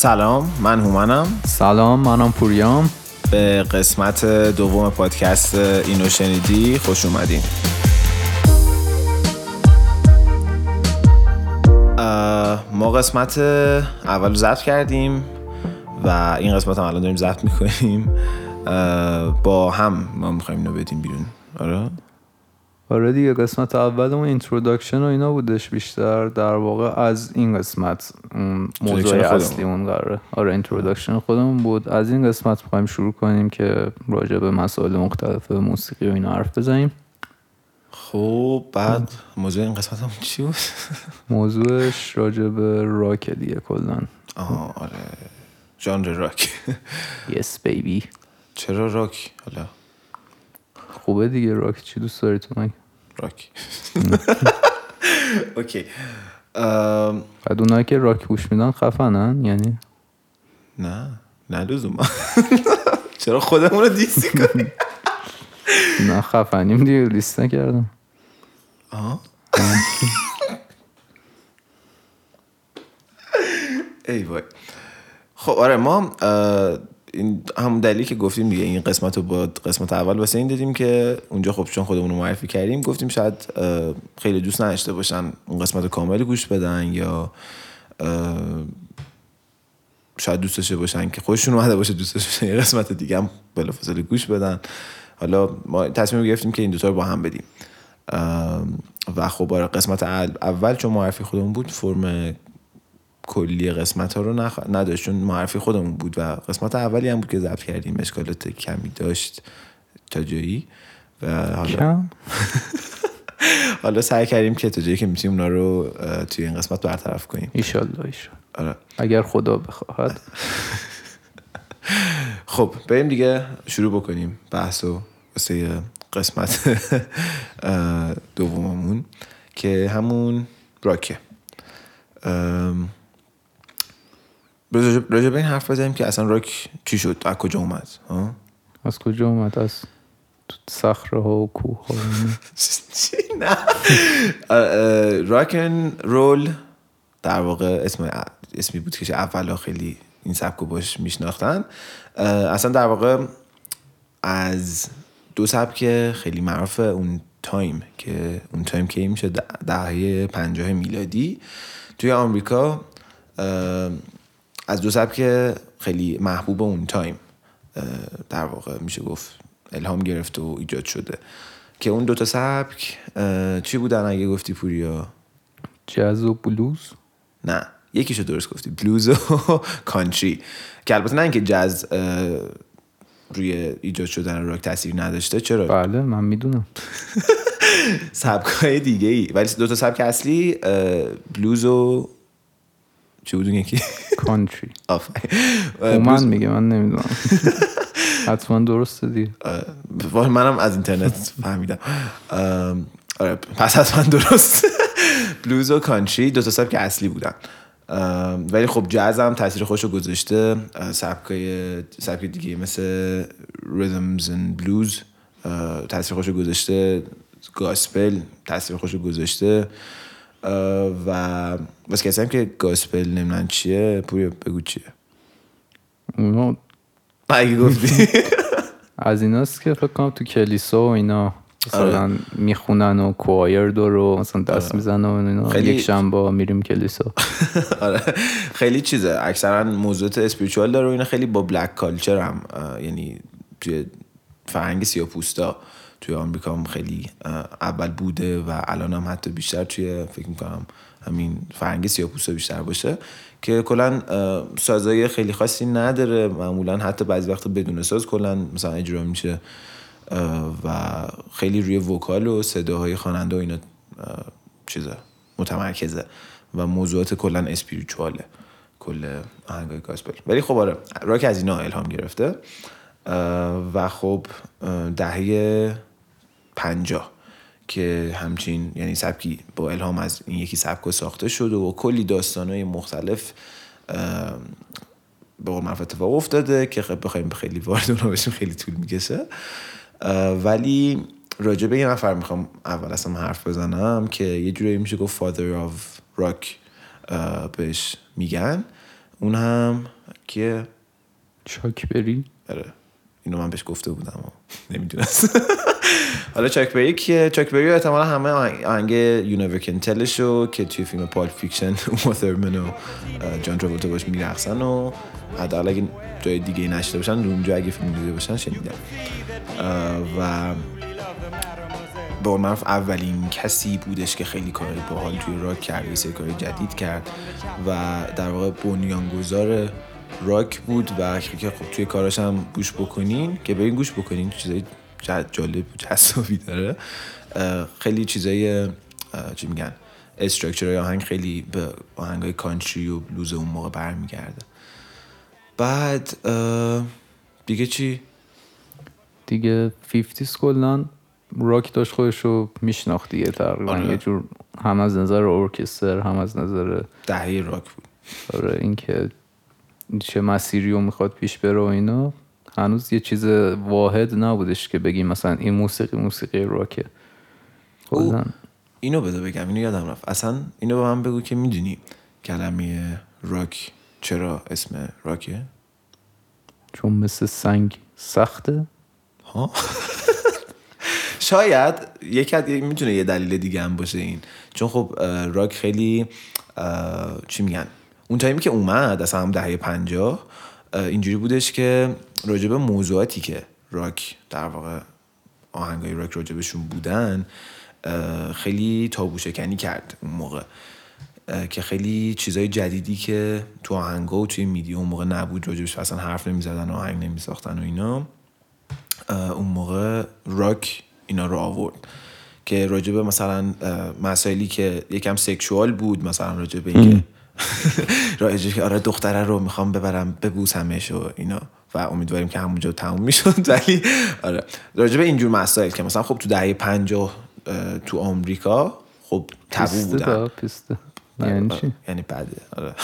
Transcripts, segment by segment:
سلام من هومنم. سلام منم پوریام به قسمت دوم پادکست اینو شنیدی خوش اومدین. ما قسمت اول ضبط کردیم و این قسمت هم الان داریم ضبط می‌کنیم. با هم ما می‌خوایم اینو بدیم بیرون. آره؟ آره دیگه قسمت اولمون introduction و اینا بودش بیشتر. در واقع از این قسمت موضوع اصلیمون قراره. آره introduction خودمون بود. از این قسمت می‌خوایم شروع کنیم که راجع به مسائل مختلف موسیقی و اینا حرف بزنیم. خب بعد موضوع این قسمت هم چی بود؟ موضوعش راجع به راک دیگه کلن آه آره. ژانر راک. yes baby چرا راک؟ حالا. خوبه دیگه راک. چی دوست داری تو مگه؟ راک. اوکی. بعد اونایی که راک گوش میدن خفنن یعنی؟ نه نه لزوما. چرا خودمون رو دیسی کنی نه خفنیم دیگه لیست نکردم. آه؟ ای وای. خب آره ما این هم دلیلی که گفتیم دیگه این قسمت رو با قسمت اول واسه این دادیم که اونجا خب چون خودمون رو معرفی کردیم گفتیم شاید خیلی دوست نداشته باشن اون قسمت کامل گوش بدن یا شاید دوست داشته باشن که خودشون اومده باشه دوست داشته یه قسمت دیگه هم بلافاصله گوش بدن. حالا ما تصمیم گرفتیم که این دوتا رو با هم بدیم. و خب آره قسمت اول چون معرفی خودمون بود فرم کلی قسمت ها رو نخ... نداشت چون معرفی خودمون بود و قسمت اولی هم بود که ضبط کردیم اشکالات کمی داشت تا جایی. و حالا حالا سعی کردیم که تا جایی که می‌تونیم اونا رو توی این قسمت برطرف کنیم. ایشالله ایشالله. آره. اگر خدا بخواهد. خب بریم دیگه شروع بکنیم بحث و واسه قسمت دوممون که همون راکه. راجع به این حرف بزنیم که اصلا راک چی شد؟ از کجا اومد؟ از کجا اومد؟ از صخره ها و کوه ها نه. rock and roll در واقع اسم اسمی بود که اولا خیلی این سبکو باش میشناختن. اصلا در واقع از دو سبک خیلی معروف اون time که اون time که میشه دهه پنجاه میلادی توی آمریکا از دو سبک خیلی محبوب اون time در واقع میشه گفت الهام گرفت و ایجاد شده. که اون دوتا سبک چی بودن اگه گفتی پوریا؟ جاز و بلوز؟ نه یکیشو درست گفتی بلوز و کانتری. که البته نه اینکه جاز روی ایجاد شدن راک تاثیر نداشته چرا؟ بله من می‌دونم. سبک های دیگه ای ولی دو تا سبک اصلی بلوز و چی بود یکی؟ کانتری من میگه من نمی‌دونم. حتما درسته دی منم از اینترنت فهمیدم. آره پس حتما درست. بلوز و کانتری دو تا سبک اصلی بودن. ولی خب جاز هم تاثیر خوش رو گذاشته سبکای سبک دیگه مثل ریدمز and بلوز تاثیر خوش رو گذاشته. گاسپل تاثیر خوش رو گذاشته. و بس کسی هم که گاسپل نمی‌دونن چیه پوری بگو چیه. اونو اگه گفتی. از ایناست که فکر کنم تو کلیسا و اینا مثلا می‌خونن و کوایر رو مثلا دست می‌زنن و اینا. خیلی... یک شنبه میریم کلیسا. آره. خیلی چیزه. اکثرا موضوعات اسپریچوال داره و اینا خیلی با بلک کالچر هم یعنی توی فرهنگ سیاپوستا. توی آمریکا هم خیلی اول بوده و الان هم حتی بیشتر توی فکر می‌کنم همین فرهنگ سیاپوستا بیشتر باشه که کلا سازای خیلی خاصی نداره. معمولا حتی بعضی وقت بدون ساز کلا مثلا اجرا میشه و خیلی روی وکال و صداهای خواننده و اینا چیزه متمرکزه و موضوعات کلا اسپریچواله کل آهنگای گاسپل. ولی خب آره راک از اینا الهام گرفته و خب دهه پنجاه که همچین یعنی سبکی با الهام از این یکی سبک ساخته شده و کلی داستانهای مختلف به قول اتفاق افتاده که خب بخوایم خیلی وارد اونها بشیم خیلی طول می‌کشه. ولی راجع به یه نفر می‌خوام اول اصلا حرف بزنم که یه جورایی میشه گفت father of rock بهش میگن. اون هم که چاک بری آره. اینو من بهش گفته بودم و نمی‌دونست حالا چاک بری که چاک بری احتمالا همه آهنگ یونیورکنتلش رو که توی فیلم Pulp Fiction اوما ثرمن و جان تراولتا باش میرقصن و حداقل اگه جای دیگه نشده باشن اونجا اگه فیلم دیده باشن شنیدن و به معروف اولین کسی بودش که خیلی کار باحال توی راک کرد یه سری جدید کرد و در واقع بنیانگذار راک بود و که خب توی کاراش هم گوش بکنین که برین گوش بکنین چیزای جالب و جذابی داره. خیلی چیزای چی میگن استراکچر آهنگ خیلی به آهنگ های کانتری و بلوز اون موقع برمیگرده. بعد دیگه چی؟ دیگه 50 کلان راک داشت خودش رو میشناخت دیگه تقریبا. آره. یه جور هم از نظر ارکستر هم از نظر دهه راک بود. آره اینکه چه مسیری رو می‌خواد پیش بره و اینا هنوز یه چیز واحد نبودش که بگیم مثلا این موسیقی موسیقی راکه اینو بده بگم اینو یادم رفت. اصلا اینو به من بگو که می‌دونی کلمه راک چرا اسم راکه؟ چون مثل سنگ سخته. ها؟ شاید یکی می‌تونه یه دلیل دیگه هم باشه این. چون خب راک خیلی چی میگن؟ اون تایمی که اومد اصلا هم دهه پنجاه اینجوری بودش که راجب موضوعاتی که راک در واقع آهنگای راک راجبشون بودن خیلی تابو شکنی کرد اون موقع. که خیلی چیزای جدیدی که تو آهنگا و توی میدیو اون موقع نبود راجبش اصلا حرف نمی‌زدن و آهنگ نمیساختن و اینا اون موقع راک اینا رو آورد. که راجب مثلا مسائلی که یکم سکشوال بود مثلا راجب اینکه رایجه که آره دختره رو می‌خوام ببرم ببوسمش و اینا. و امیدواریم که همونجا تموم می‌شد. ولی آره راجب اینجور مسائل که مثلا خب تو دهه پنجاه تو آمریکا خب تبو بودن. پسته یعنی چی؟ یعنی بعده آره.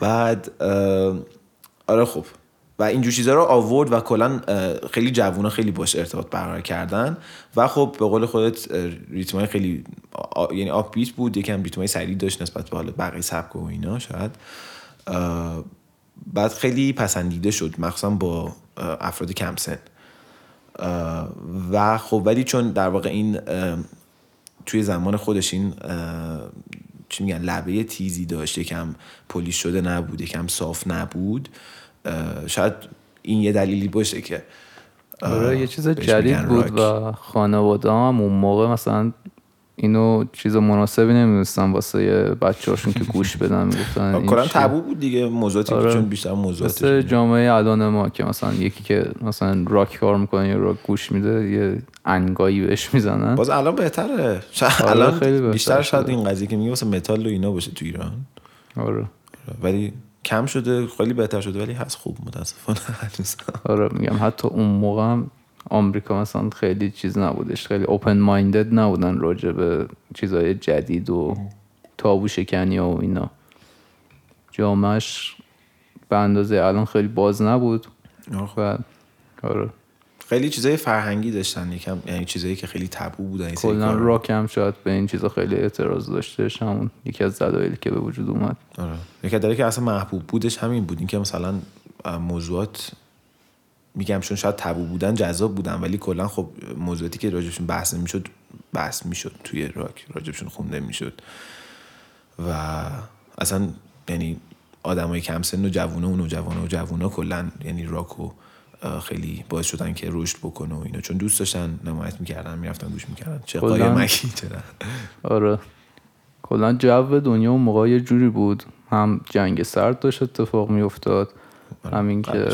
بعد آره خب و اینجور چیزا رو آورد و کلا خیلی جوونا خیلی باش ارتباط برقرار کردن. و خب به قول خودت ریتمای خیلی آ... یعنی آف بیت بود. یکم ریتمای سریع داشت نسبت به حالا بقیه سبک و اینا شاید. بعد خیلی پسندیده شد مخصوصا با افراد کم سن و خب ولی چون در واقع این توی زمان خودش این چی میگن لبه تیزی داشت یکم پلیش شده نبود یکم صاف نبود. شاید این یه دلیلی باشه که آره یه چیز جدید بود و خانواده هم اون موقع مثلا اینو چیز مناسبی نمی‌دونستن واسه بچه هاشون که گوش بدن می‌گفتن کلا تبو بود دیگه موضوعاتی آره. چون بیشتر موضوعاتی مثل جامعه الان ما که مثلا یکی که مثلا راک کار می‌کنه یا راک گوش میده یه انگایی بهش می‌زنن. باز الان بهتره. شاید آره الان خیلی بیشتر شاید این قضیه که میگه واسه متال و اینا باشه تو ایران. آره. ولی کم شده خیلی بهتر شده ولی هست خوب متاسفانه. آره میگم حتی اون موقع هم آمریکا مثلا خیلی چیز نبودش. خیلی اوپن مایندد نبودن راجع به چیزهای جدید و تابو شکنی و اینا. جامعش به اندازه الان خیلی باز نبود. و آره. خیلی چیزای فرهنگی داشتن یکم یعنی چیزایی که خیلی تبو بودن کلا راک هم شاید به این چیزا خیلی اعتراض داشته همون یکی از دلایلی که به وجود اومد. آره. یکی از که اصلا محبوب بودش همین بود اینکه مثلا موضوعات میگم چون شاید تبو بودن جذاب بودن ولی کلا خب موضوعاتی که راجبشون بحث نمی‌شد بحث می‌شد توی راک. راجبشون خونده می‌شد. و اصلا یعنی آدمای کم سن و جوونه و نوجوانه و جوونا کلا یعنی راک خیلی باعث شدن که رشد بکنه و اینا. چون دوست داشتن نمایت می‌کردن می‌رفتن گوش می‌کردن. چه مکی آره. کلا جو دنیا اون موقع یه جوری بود. هم جنگ سرد داشت اتفاق میافتاد. آره، همین که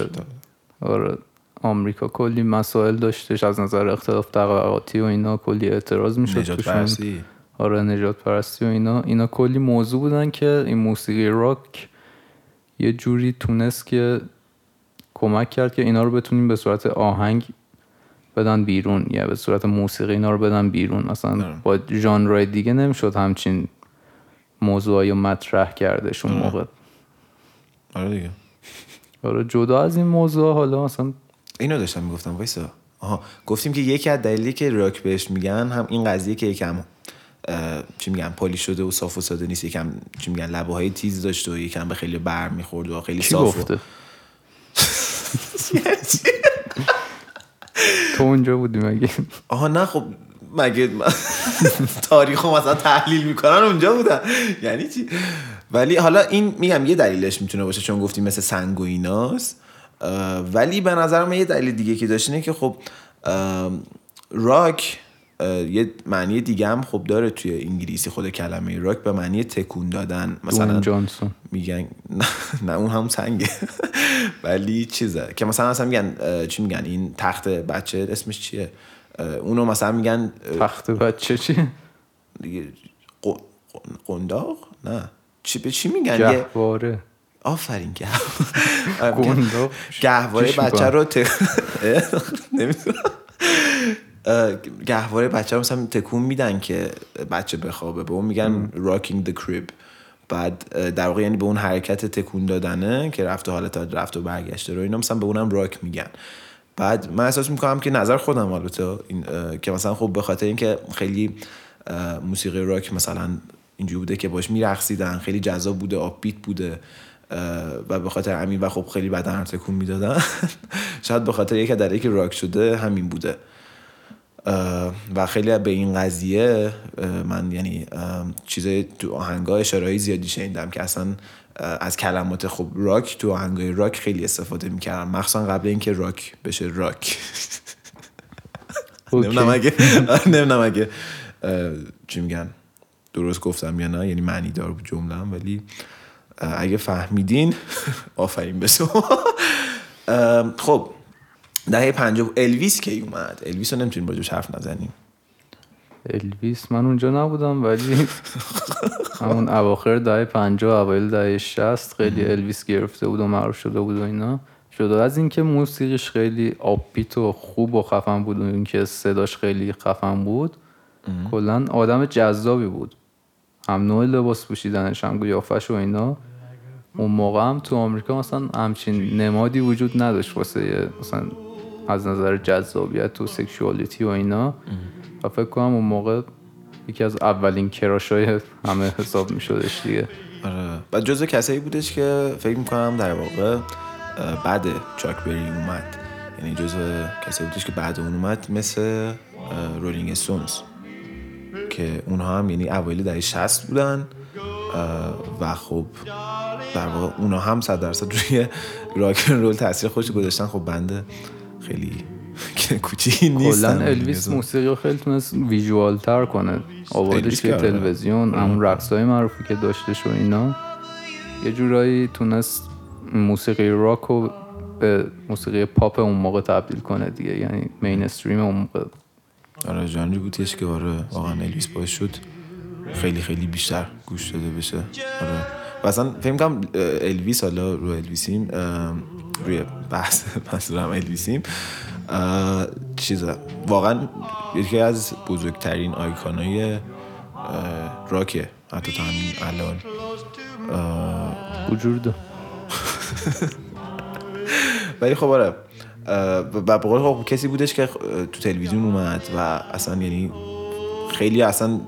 آره آمریکا کلی مسائل داشتش. از نظر اختلاف طبقاتی و اینا کلی اعتراض می‌شد نجات پرستی. آره نجات پرستی و اینا. اینا کلی موضوع بودن که این موسیقی راک یه جوری تونست که کمک کرد که اینا رو بتونیم به صورت آهنگ بدن بیرون یا به صورت موسیقی اینا رو بدن بیرون مثلا. با ژانرهای دیگه نمی‌شد همچین موضوعی مطرح کردش اون. موقع آره دیگه آره جدا از این موضوع حالا مثلا اینو داشتم می‌گفتم وایسا آها گفتیم که یکی از دلیلی که راک بهش میگن هم این قضیه که یکم چی میگن پالی شده و صاف و ساده نیست یکم چی میگن لبه های تیز داشته و یکم به خیلی بر می‌خورد و خیلی صاف گفته؟ تو اونجا بودی مگه؟ آها نه خب مگه تاریخ مثلا تحلیل می‌کنن اونجا بودن. یعنی چی؟ ولی حالا این میگم یه دلیلش می‌تونه باشه چون گفتی مثل سنگ و ایناست. ولی به نظر من یه دلیل دیگه که داشت که خب راک یه معنی دیگه هم خب داره توی انگلیسی خود کلمه راک به معنی تکون دادن. مثلا جانسون. میگن نه اون هم سنگه. ولی چیزه که مثلا مثلا میگن چی میگن؟ این تخت بچه اسمش چیه؟ اونو مثلا میگن تخت بچه چی؟ قنداق؟ نه. چی به چی میگن؟ گهواره. آفرین گهواره گهواره بچه رو نمی‌دونم. گهواره بچه مثلا تکون میدن که بچه بخوابه. به اون میگن rocking the crib. بعد در واقع یعنی به اون حرکت تکون دادنه که رفت و حالت رفت و برگشته رو. اینا مثلا به اونم راک میگن. بعد من احساس می‌کنم که نظر خودم البته که مثلا خب به خاطر اینکه خیلی موسیقی راک مثلا اینجوری بوده که باش میرقصیدن خیلی جذاب بوده آپیت بوده و به خاطر همین و خب خیلی بدن تکون می‌دادن. شاید به خاطر یک در که راک شده همین بوده. و خیلی به این قضیه من یعنی چیز تو آهنگای اشارهایی زیادی شنیدم که اصلا از کلمات خب راک تو آهنگای راک خیلی استفاده می‌کردم. مخصوصا قبل اینکه راک بشه راک. نمی‌دونم اگه نمی‌دونم اگه چی میگن درست گفتم یا نه یعنی معنی دار بود جملم ولی اگه فهمیدین آفرین به خب دهه پنجاه الویس کی اومد؟ الویس رو نمی‌تونیم باجوش حرف نزنیم. الویس من اونجا نبودم ولی همون اواخر دهه پنجاه اوایل دهه شست خیلی الویس گرفته بود و معروف شده بود و اینا. شده از اینکه موسیقیش خیلی آپیت و خوب و خفن بود و اینکه صداش خیلی خفن بود کلا آدم جذابی بود. هم نوع لباس پوشیدنش هم قیافش و اینا. اون موقع هم تو آمریکا مثلا همچین نمادی وجود نداشت واسه مثلا از نظر جذابیت و سکشوالیتی و اینا. و فکر کنم اون موقع یکی از اولین کراشای همه حساب می شدش دیگه. آره. و جزو کسایی بودش که فکر می‌کنم در واقع بعد چاک بری اومد. یعنی جزو کسایی بودش که بعد اون اومد مثل رولینگ استونز. که اونها هم یعنی اوایل دهه 60 بودن و خب در واقع اونها هم صد درصد روی راک رول تاثیر خودش گذاشتن. خب بنده خیلی کوچیکی نیست کلا الویس موسیقی خیلی تونست ویژوال تر کنه. آوردش که تلویزیون همون رقص های معروفی که داشتش و اینا. یه جورایی تونست موسیقی راک رو به موسیقی پاپ اون موقع تبدیل کنه دیگه. یعنی مینستریم اون موقع. آره جانری بودیش که آره واقعا الویس باعث شد خیلی خیلی بیشتر گوش داده بشه. آره. و اصلا فکر کنم الویس حالا رو الویسیم روی بحث منظورم الویسیم چیزا واقعا یکی از بزرگترین آیکانای راکه. حتی تا همین الان. وجود ولی خب آره. و بقول خب کسی بودش که تو تلویزیون اومد و اصلا یعنی خیلی اصلا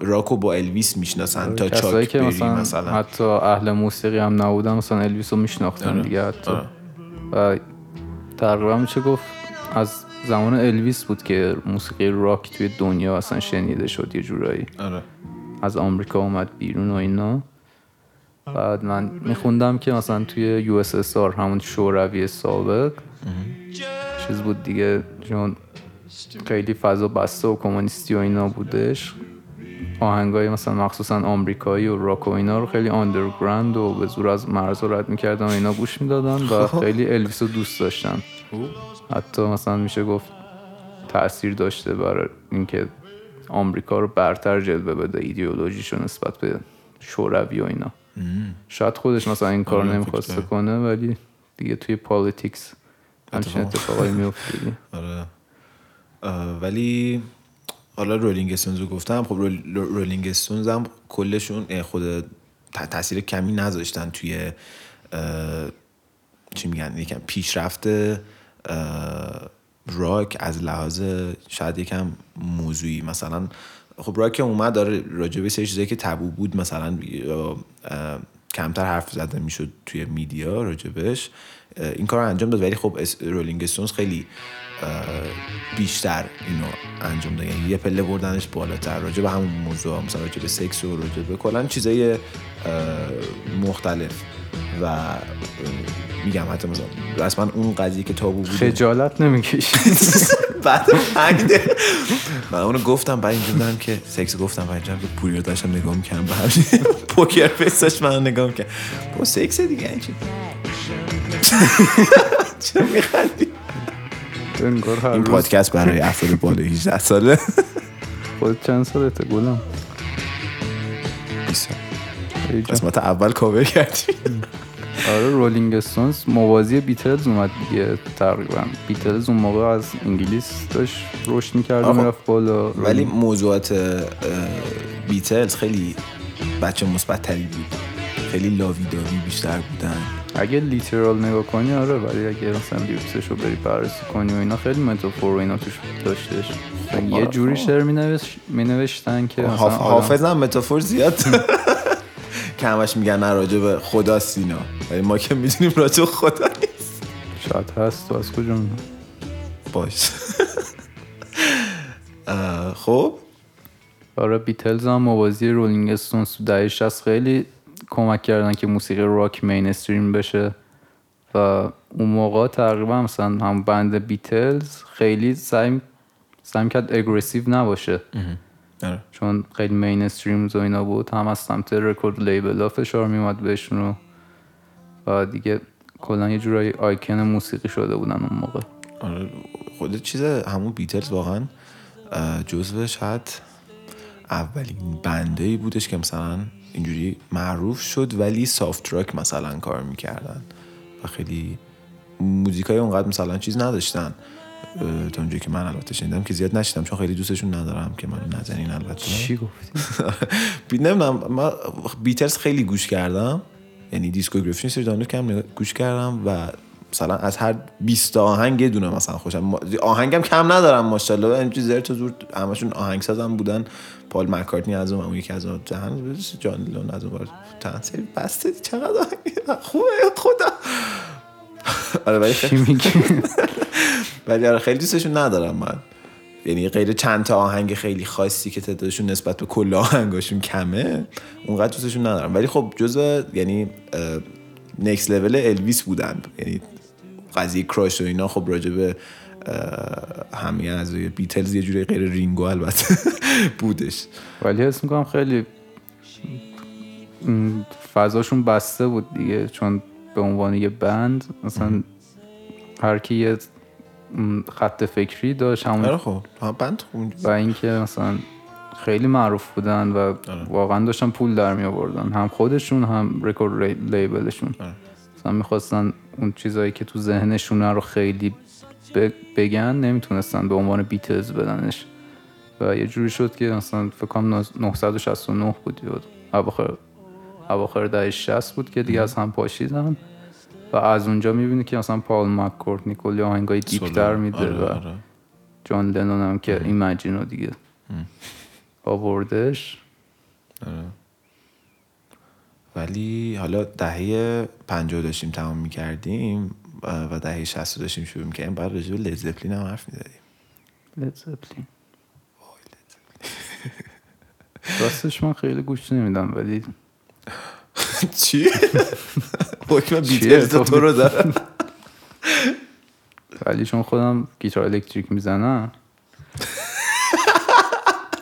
راکو با الویس می‌شناسن تا چاک که مثلا, مثلا حتی اهل موسیقی هم نبودن مثلا الویس رو میشناختن آره. دیگه حتی آره. و تقریبا میشه گفت از زمان الویس بود که موسیقی راک توی دنیا اصلا شنیده شد یه جورایی آره. از آمریکا اومد بیرون و اینا بعد من میخوندم که مثلا توی USSR همون شوروی سابق چیز بود دیگه چون خیلی فضا بسته و کمونیستی و اینا بودش آهنگای مثلا مخصوصا آمریکایی و راک و اینا رو خیلی underground و به زور از مرز رد می‌کردن و اینا گوش می‌دادن و خب. خیلی الویس رو دوست داشتن. حتی مثلا میشه گفت تاثیر داشته برای اینکه آمریکا رو برتر جلوه بده ایدئولوژیشو نسبت به شوروی و اینا. شاید خودش مثلا این کار آره، نمی‌خواسته کنه ولی دیگه توی politics همچین اتفاقایی میفته آره. ولی حالا رولینگ استونز رو گفتم خب رولینگ استونز هم کلشون خود تاثیر کمی نذاشتن توی چی میگن یکم پیشرفت راک از لحاظ شاید یکم موضوعی. مثلا خب راک اومد داره راجع به سری چیزایی که تبو بود مثلا کمتر حرف زده می‌شد توی میدیا راجبش. این کار انجام داد ولی خب رولینگ استونز خیلی بیشتر اینو انجام داد. یعنی یه پله بردنش بالاتر راجع به همون موضوع مثلا راجع به سکس و راجع به کلا چیزای مختلف. و میگم حتی مثلا رسما اون قضیه که تابو بود. خجالت نمی‌کشی. بعد پنج من اونو گفتم بعد اینجا که سکس گفتم بعد اینجا که پوری رو داشتم نگاه می‌کنم به همین پوکر فیسش من نگاه می‌کنم با سکس دیگه این چی؟ چرا میخندی؟ این پادکست برای افراد بالا 18 ساله. خود چند سالته گلم. 20 قسمت اول کاور کردی. آره رولینگ استونز موازی بیتلز اومد دیگه تقریبا. بیتلز اون موقع از انگلیس داشت رشد می‌کرد و می‌رفت بالا. ولی موضوعات بیتلز خیلی بچه مثبت تری بود. خیلی lovey-dovey بیشتر بودن. اگه literal نگاه کنی آره ولی اگه مثلا lyrics ش رو بری بررسی کنی و اینا خیلی metaphor و اینا توش داشتش. یه آره، جوری خب. شعر می نوشتن که حافظ هم متافور زیاد. که همش میگن نه راجع به خدا سینا. ولی ما که می‌دونیم راجع خدا نیست. شاید هست تو از کجا باش. خب؟ آره بیتلز هم موازی رولینگ استونز تو دهه از خیلی کمک کردن که موسیقی راک مینستریم بشه. و اون موقع تقریبا مثلا هم بند بیتلز خیلی سعی سعی کرد aggressive نباشه. آره. چون خیلی mainstream و اینا بود هم از سمت record label ها فشار میومد بهشون و دیگه کلا یه جورایی آیکن موسیقی شده بودن اون موقع آره خود چیز همون بیتلز واقعا جزو شاید اولین band ای بودش که مثلا اینجوری معروف شد ولی soft rock مثلا کار می‌کردن و خیلی موزیکای اونقدر مثلا چیز نداشتن تا اونجایی که من البته شنیدم که زیاد نشیدم چون خیلی دوستشون ندارم که منو نزنین البته. چی گفتی؟ نمی‌دونم من بیترز خیلی گوش کردم. یعنی دیسکوگرافی سری دانلود کردم گوش کردم و مثلا از هر 20 آهنگ یه دونه مثلا خوشم آهنگم کم ندارم ماشاءالله. اینجوری زر تو زور همشون آهنگسازم بودن. پال مکارتنی از اون یکی از اون جهان جان لون از اون سری بسته؟ چقدر خوبه خدا. آره ولی خیلی ولی آره خیلی دوستشون ندارم من. یعنی غیر چند تا آهنگ خیلی خاصی که تعدادشون نسبت به کل آهنگاشون کمه اونقدر دوستشون ندارم. ولی خب جزء یعنی نکس لول الویس بودن. یعنی قضیه کراش و اینا خب راجع به همه از بیتلز یه جوری غیر رینگو البته بودش. ولی حس می‌کنم خیلی فضاشون بسته بود دیگه چون به عنوان یه بند مثلا هر کی یه خط فکری داشت همون آره خب بند و اینکه مثلا خیلی معروف بودن و آره. واقعا داشتن پول در می آوردن هم خودشون هم رکورد لیبلشون. آره. مثلا می‌خواستن اون چیزایی که تو ذهنشون رو خیلی بگن نمی‌تونستن به عنوان بیتلز بدنش. و یه جوری شد که مثلا فکر کنم 969 بود بود. اواخر اواخر دهه 60 بود که دیگه از هم پاشیدن. و از اونجا می‌بینی که مثلا پال مککورتنی کلی آهنگای دیپتر میده آره، و آره. جان لنون هم که این مجینو دیگه آوردش. آره. ولی حالا دهه پنجاه داشتیم تمام می‌کردیم و دهه شست داشتیم شروع می‌کردیم بعد راجع به Led Zeppelin هم حرف می‌زدیم. Led Zeppelin راستش من خیلی گوش نمیدم ولی چی؟ حکم Beatles تو رو دارم. ولی چون خودم گیتار الکتریک می‌زنم.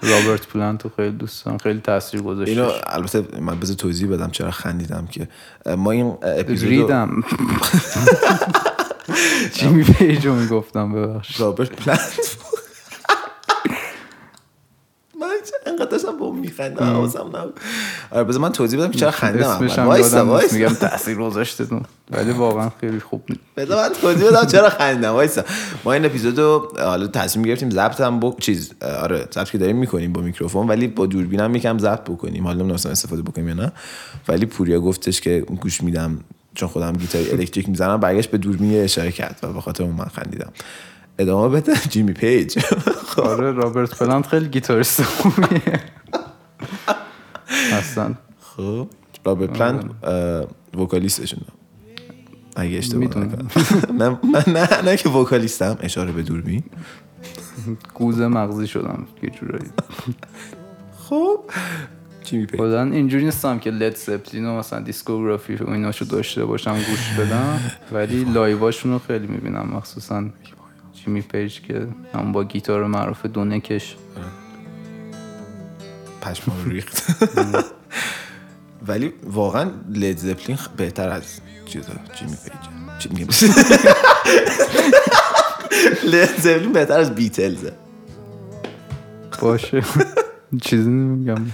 رابرت پلانتو خیلی دوست دارم. خیلی تاثیر گذاشت اینو البته من بذار توضیح بدم چرا خندیدم که. ما این اپیزود ریدم. پیجو می‌گفتم ببخش رابرت پلانت. داشتم با میخندم حواسم نبود. آره بذار من توضیح بدم که چرا خندم وایسا وایسا میگم تاثیر گذاشتتون. ولی واقعا خیلی خوب بذار من توضیح بدم چرا خندم وایسا ما این اپیزودو حالا تصمیم گرفتیم ضبط هم با چیز آره ضبط که داریم می‌کنیم با میکروفون ولی با دوربینم یکم ضبط بکنیم. حالا نمی‌دونم استفاده بکنیم یا نه. ولی پوریا گفتش که گوش میدم چون خودم گیتار الکتریک می‌زنم برگشت به دوربین اشاره کرد و به خاطر اون من خندیدم. ادامه بده؟ جیمی پیج. آره رابرت پلانت خیلی گیتاریست خوبیه. اصلا. خب رابرت پلانت vocalist شون اگه اشتباه. نکنم. من نه نه که vocalist م اشاره به دوربین. گوزه مغزی شدم یه جورایی. خب جیمی پیج. کلا اینجوری نیستم که Led Zeppelin و مثلا discography و ایناشو داشته باشم گوش بدم ولی live اشون رو خیلی می‌بینم مخصوصا جیمی پیج که هم با گیتار معروف دو neck ش پشما رو ریخت. ولی واقعا Led Zeppelin بهتر از چیزا جیمی پیج Led Zeppelin بهتر از Beatles ه باشه. چیزی نمیگم.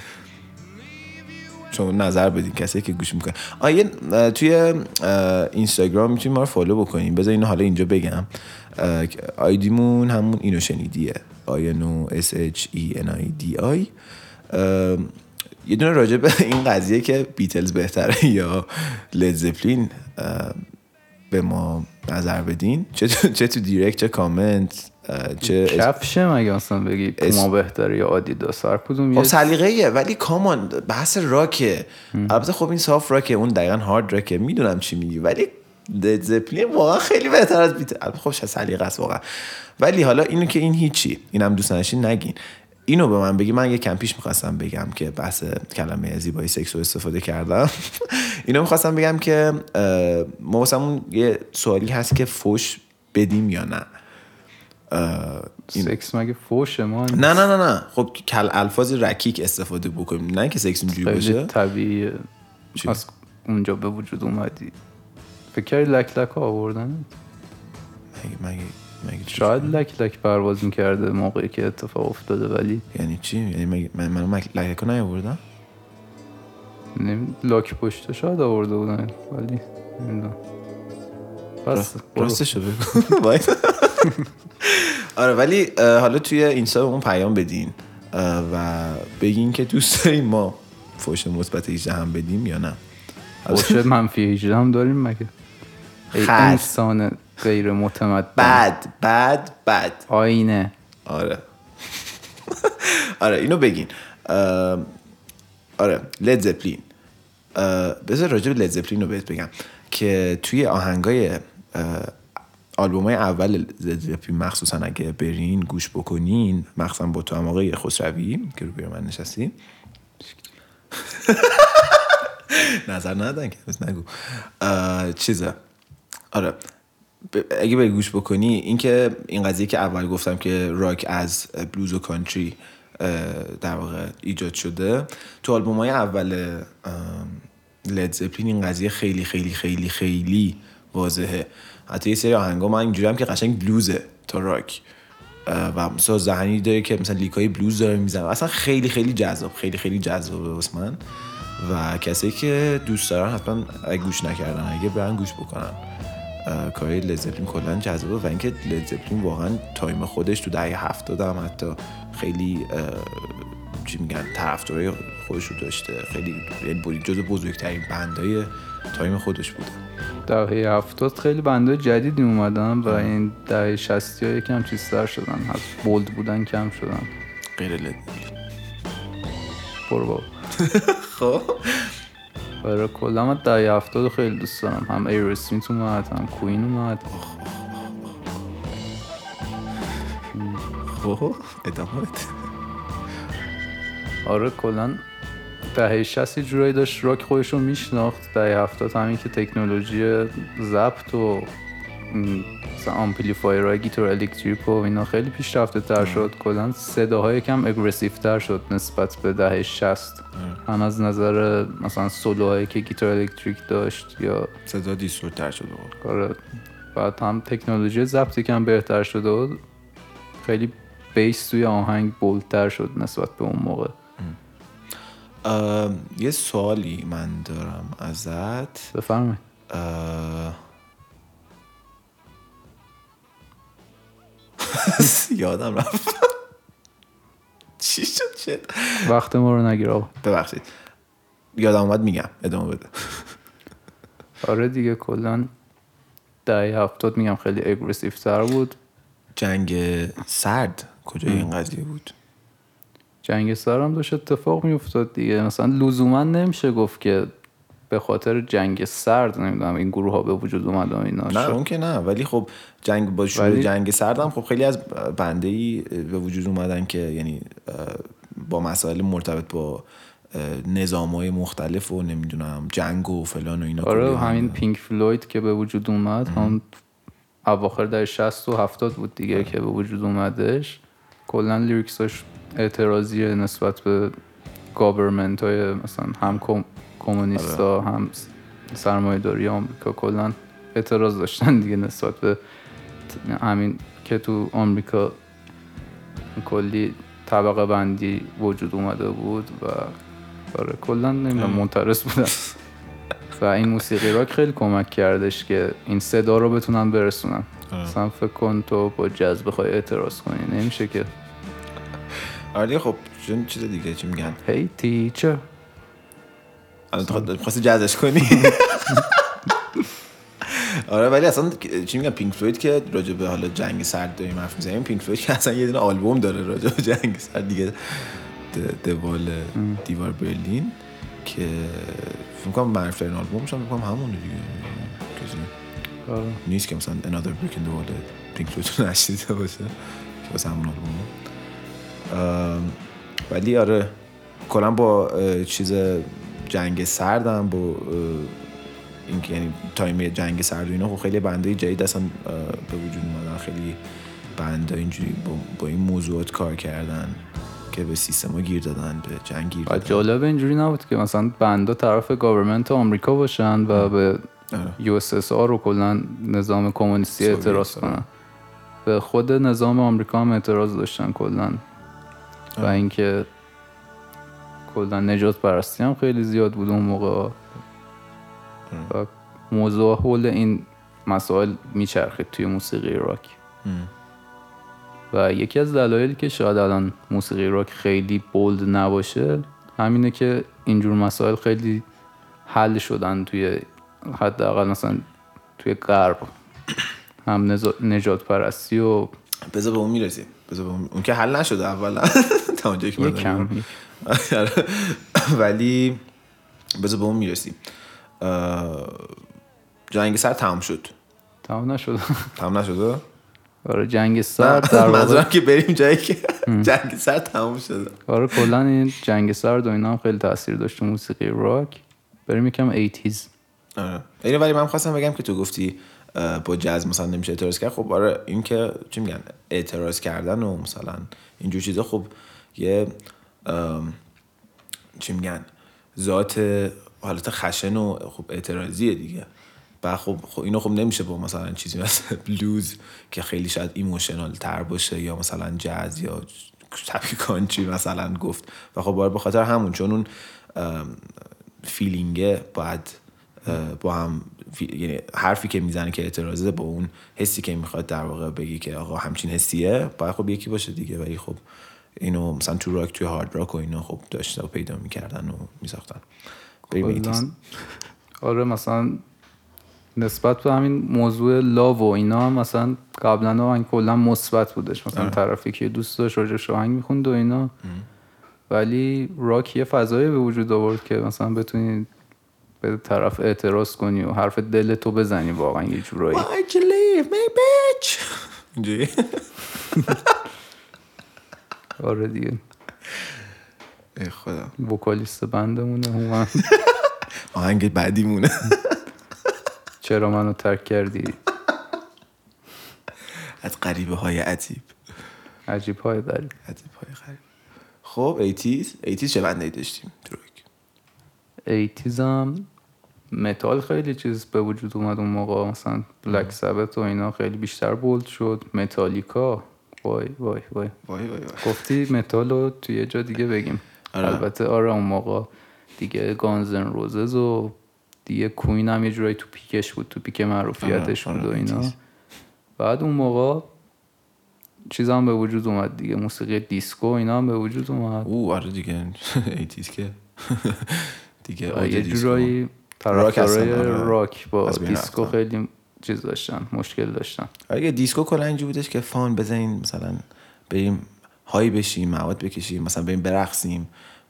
شما نظر بدین کسی که گوش می‌کنه. آیه توی اینستاگرام می‌تونید ما رو follow بکنیم. بذار اینو حالا اینجا بگم. ID مون همون اینو شنیدیه. I N O S H E N I D I. یه دونه راجع به این قضیه که Beatles بهتره یا Led Zeppelin اه، به ما نظر بدین. چه تو, چه تو دیرکت چه کامنت چه کفشه مگه مثلا بگی؟ پوما بهتره یا آدیداس هر کدوم خب یه سلیقه ولی کامان بحث راکه. البته خب این صاف راکه اون دقیقا هارد راکه. می‌دونم چی میگی ولی لید زپلین واقعا خیلی بهتر از بیت البته خب سلیقه است واقعا. ولی حالا اینو که این هیچی. اینم دوست نداشتین نگین. اینو به من بگی. من یه کم پیش می‌خواستم بگم که بحث کلمه زیبایی سکس رو استفاده کردم. اینو می‌خواستم بگم که ما واسمون یه سوالی هست که فوش بدیم یا نه. این- سکس مگه فوشه ما نه نه نه نه. خب کل الفاظ رکیک استفاده بکنیم. نه که سکس اینجوری باشه. طبیعیه؟ از اونجا به وجود اومدی. فکر لک لک آوردن؟ مگه مگه مگه؟ شاید لک لک پرواز می‌کرده موقعی که اتفاق افتاده ولی یعنی چی؟ یعنی مگه من من مک لکه نیاوردم؟ نمی... لاک پشته شاید آورده بودن ولی نمی‌دونم. پس برو. راستشو بگو. آره ولی حالا توی اینستا به اون پیام بدین و بگین که دوست دارین ما فوش مثبت 18 هم بدیم یا نه. فوش منفی 18 هم داریم مگه؟ ای خط. انسان غیر متمدن. بد بد بد. آینه. آره. آره اینو بگین. آره لید زپلین بذار راجع به لید زپلین رو بهت بگم که توی آهنگای آلبوم های اول لید زپلین مخصوصا اگه برین گوش بکنین مخصوصا با تو هم آقای خسروی که رو من نشستی. نظر ندن که بس نگو. چیزه. آره. اگه بری گوش بکنی اینکه این قضیه که اول گفتم که راک از بلوز و کانتری در واقع ایجاد شده تو آلبوم های اول لید زپلین این قضیه خیلی خیلی خیلی خیلی واضحه. حتی یه سری آهنگا من اینجوری هم که قشنگ بلوزه تا راک. و مثلا زهنی داره که مثلا لیکای بلوز داره می‌زنه. اصلا خیلی خیلی جذاب خیلی خیلی جذابه واسه من. و کسایی که دوست دارن حتما گوش نکردن اگه برن گوش بکنن. کارهای Led Zeppelin کلا جذابه و اینکه Led Zeppelin واقعا time خودش تو دهه هفتاد هم حتی خیلی چی میگن طرفدارای خودش رو داشته. خیلی یعنی جز بزرگترین band های time خودش بوده. دهه هفتاد خیلی band های جدیدی اومدن و این دهه شستی ها یکم چیزتر شدن. از bold بودن کم شدن. غیر Led Zeppelin برو خب. برای کلا من دهه هفتاد خیلی دوست دارم. هم Aerosmith اومد هم Queen اومد. خب ادامه بده. آره کلا دهه 60 یه جورایی داشت راک خودش رو میشناخت. دهه هفتاد همین که تکنولوژی ضبط و مثلا amplifier های گیتار الکتریک و اینا خیلی پیشرفته تر شد. کلا صداها یه کم aggressive تر شد نسبت به دهه 60 هم از نظر مثلا سولوهایی که گیتار الکتریک داشت یا صدا دیستورت تر شده بود بعد هم تکنولوژی ضبطی کم بهتر شده و خیلی بیس توی آهنگ بولتر شد نسبت به اون موقع. یه سوالی من دارم ازت. بفرمایید. یادم رفت. چی شد؟ چه؟ وقت ما رو نگیر آقا. ببخشید. یادم اومد میگم. ادامه بده. آره دیگه کلا دهه هفتاد میگم خیلی اگریسیو تر بود. جنگ سرد کجای این قضیه بود؟ جنگ سرد هم داشت اتفاق میافتاد دیگه. مثلا لزوما نمیشه گفت که به خاطر جنگ سرد نمی‌دونم این گروه ها به وجود اومد و اینا. نه اون که نه ولی خب جنگ با شروع ولی... جنگ سرد هم خب خیلی از band هایی به وجود اومدن که یعنی با مسائل مرتبط با نظام های مختلف و نمی‌دونم جنگ و فلان و اینا آره همین Pink Floyd که به وجود اومد هم اواخر در 60 و 70 بود دیگه آره. که به وجود اومدش. کلا lyrics اش اعتراضی نسبت به government های مثلا هم کمونیستا آره. هم سرمایه داری آمریکا کلا. اعتراض داشتن دیگه نسبت به همین که تو آمریکا کلی طبقه بندی وجود اومده بود و آره کلا نمی‌دونم منترس بودن و این موسیقی راک خیلی کمک کردش که این صدا رو بتونن برسونن. مثلا فکر کن تو با جاز بخوای اعتراض کنی نمیشه که. آره خب چون چیز دیگه چی میگن؟ هی تیچر الان خواستی جزش کنی؟ آره ولی اصلا چی میگم Pink Floyd که راجع به حالا جنگ سرد داریم حرف می‌زنیم Pink Floyd که اصلا یه دونه آلبوم داره راجع به جنگ سرد دیگه. The Wall دیوار برلین که فکر کنم معروف ترین آلبومش فکر کنم همونه دیگه. کسی آره. نیست که مثلا Another Brick in the Wall Pink Floyd نشیده باشه که واسه همون آلبوم ولی آره کلا با چیز جنگ سردم با اینکه یعنی time جنگ سرد و اینا خب خیلی band های جدید اصلا به وجود اومدن. خیلی band های اینجوری با, با این موضوعات کار کردن که به سیستما گیر دادن به جنگ گیر دادن. جالب اینجوری نبود که مثلا band ها طرف government آمریکا باشن و به USSR رو کلا نظام کمونیستی اعتراض کنن. به خود نظام آمریکا هم اعتراض داشتن کلا. و اینکه کلا نجات پرستی هم خیلی زیاد بود اون موقع. و موضوع حول این مسائل میچرخید توی موسیقی راک. و یکی از دلایلی که شاید الان موسیقی راک خیلی بولد نباشه همینه که اینجور مسائل خیلی حل شدن توی حداقل مثلا توی غرب هم نجات پرستی و بذار به اون می‌رسیم. بذار اون... اون که حل نشده اولا. تا اونجا که ولی بذار به اون می‌رسیم. جنگ سر تمام شد. تمام نشد. تمام نشده آره جنگ سر در واقع که بریم جایی که جنگ سر تمام شده آره کلا این جنگ سر و اینا هم خیلی تاثیر داشت موسیقی راک. بریم یکم 80s آره. اینو ولی من خواستم بگم که تو گفتی با جاز مثلا نمیشه اعتراض کرد. خب آره این که چی میگن؟ اعتراض کردن و مثلا اینجور چیزا. خب یه چی میگن؟ ذات حالت خشن و خب اعتراضیه دیگه. و خب, خب اینو خب نمیشه با مثلا چیزی مثل بلوز که خیلی شاید ایموشنال تر باشه یا مثلا جاز یا تپی کانچی مثلا گفت. و خب به خاطر همون چون اون فیلینگه باید با هم یعنی حرفی که می‌زنه که اعتراضه با اون حسی که می‌خواد در واقع بگی که آقا همچین حسیه باید خب یکی باشه دیگه. ولی خب اینو مثلا تو راک توی هارد راک و اینا خب داشته و پیدا می‌کردن و میساختن. آره مثلا نسبت به همین موضوع لاو و اینا هم مثلا قبلا آهنگ کلا مثبت بودش. مثلا آره. طرفی که دوست داشت راجع آهنگ می‌خوند و اینا. ولی راک یه فضایی به وجود آورد که مثلا بتونی به طرف اعتراض کنی و حرف دل تو بزنی واقعا یه جورایی. آره دیگه. ای خدا. وکالیست بندمونه هومن. آهنگ بعدی مونه چرا منو ترک کردی؟ از قریبه های عجیب. عجیب های غریب. عجیب های غریب. خب eighties. eighties چه band هایی داشتیم؟ تروک eighties هم متال خیلی چیز به وجود اومد اون موقع. مثلا Black Sabbath و اینا خیلی بیشتر bold شد. متالیکا وای وای وای وای وای گفتی متال رو توی یه جا دیگه بگیم آره. البته آره اون موقع دیگه Guns N' Roses و دیگه Queen هم یه جورایی تو peak ش بود تو peak معروفیتش آره، بود و آره، اینا چیز. بعد اون موقع چیز هم به وجود اومد دیگه موسیقی دیسکو اینا هم به وجود اومد او آره دیگه eighties که دیگه و یه. جورایی راک طرفدارای آره. راک با دیسکو. خیلی چیز داشتن مشکل داشتن. اگه دیسکو کلا اینجوری بودش که fun بزنین مثلا بریم high بشیم مواد بکشیم مثلا بریم برقصیم.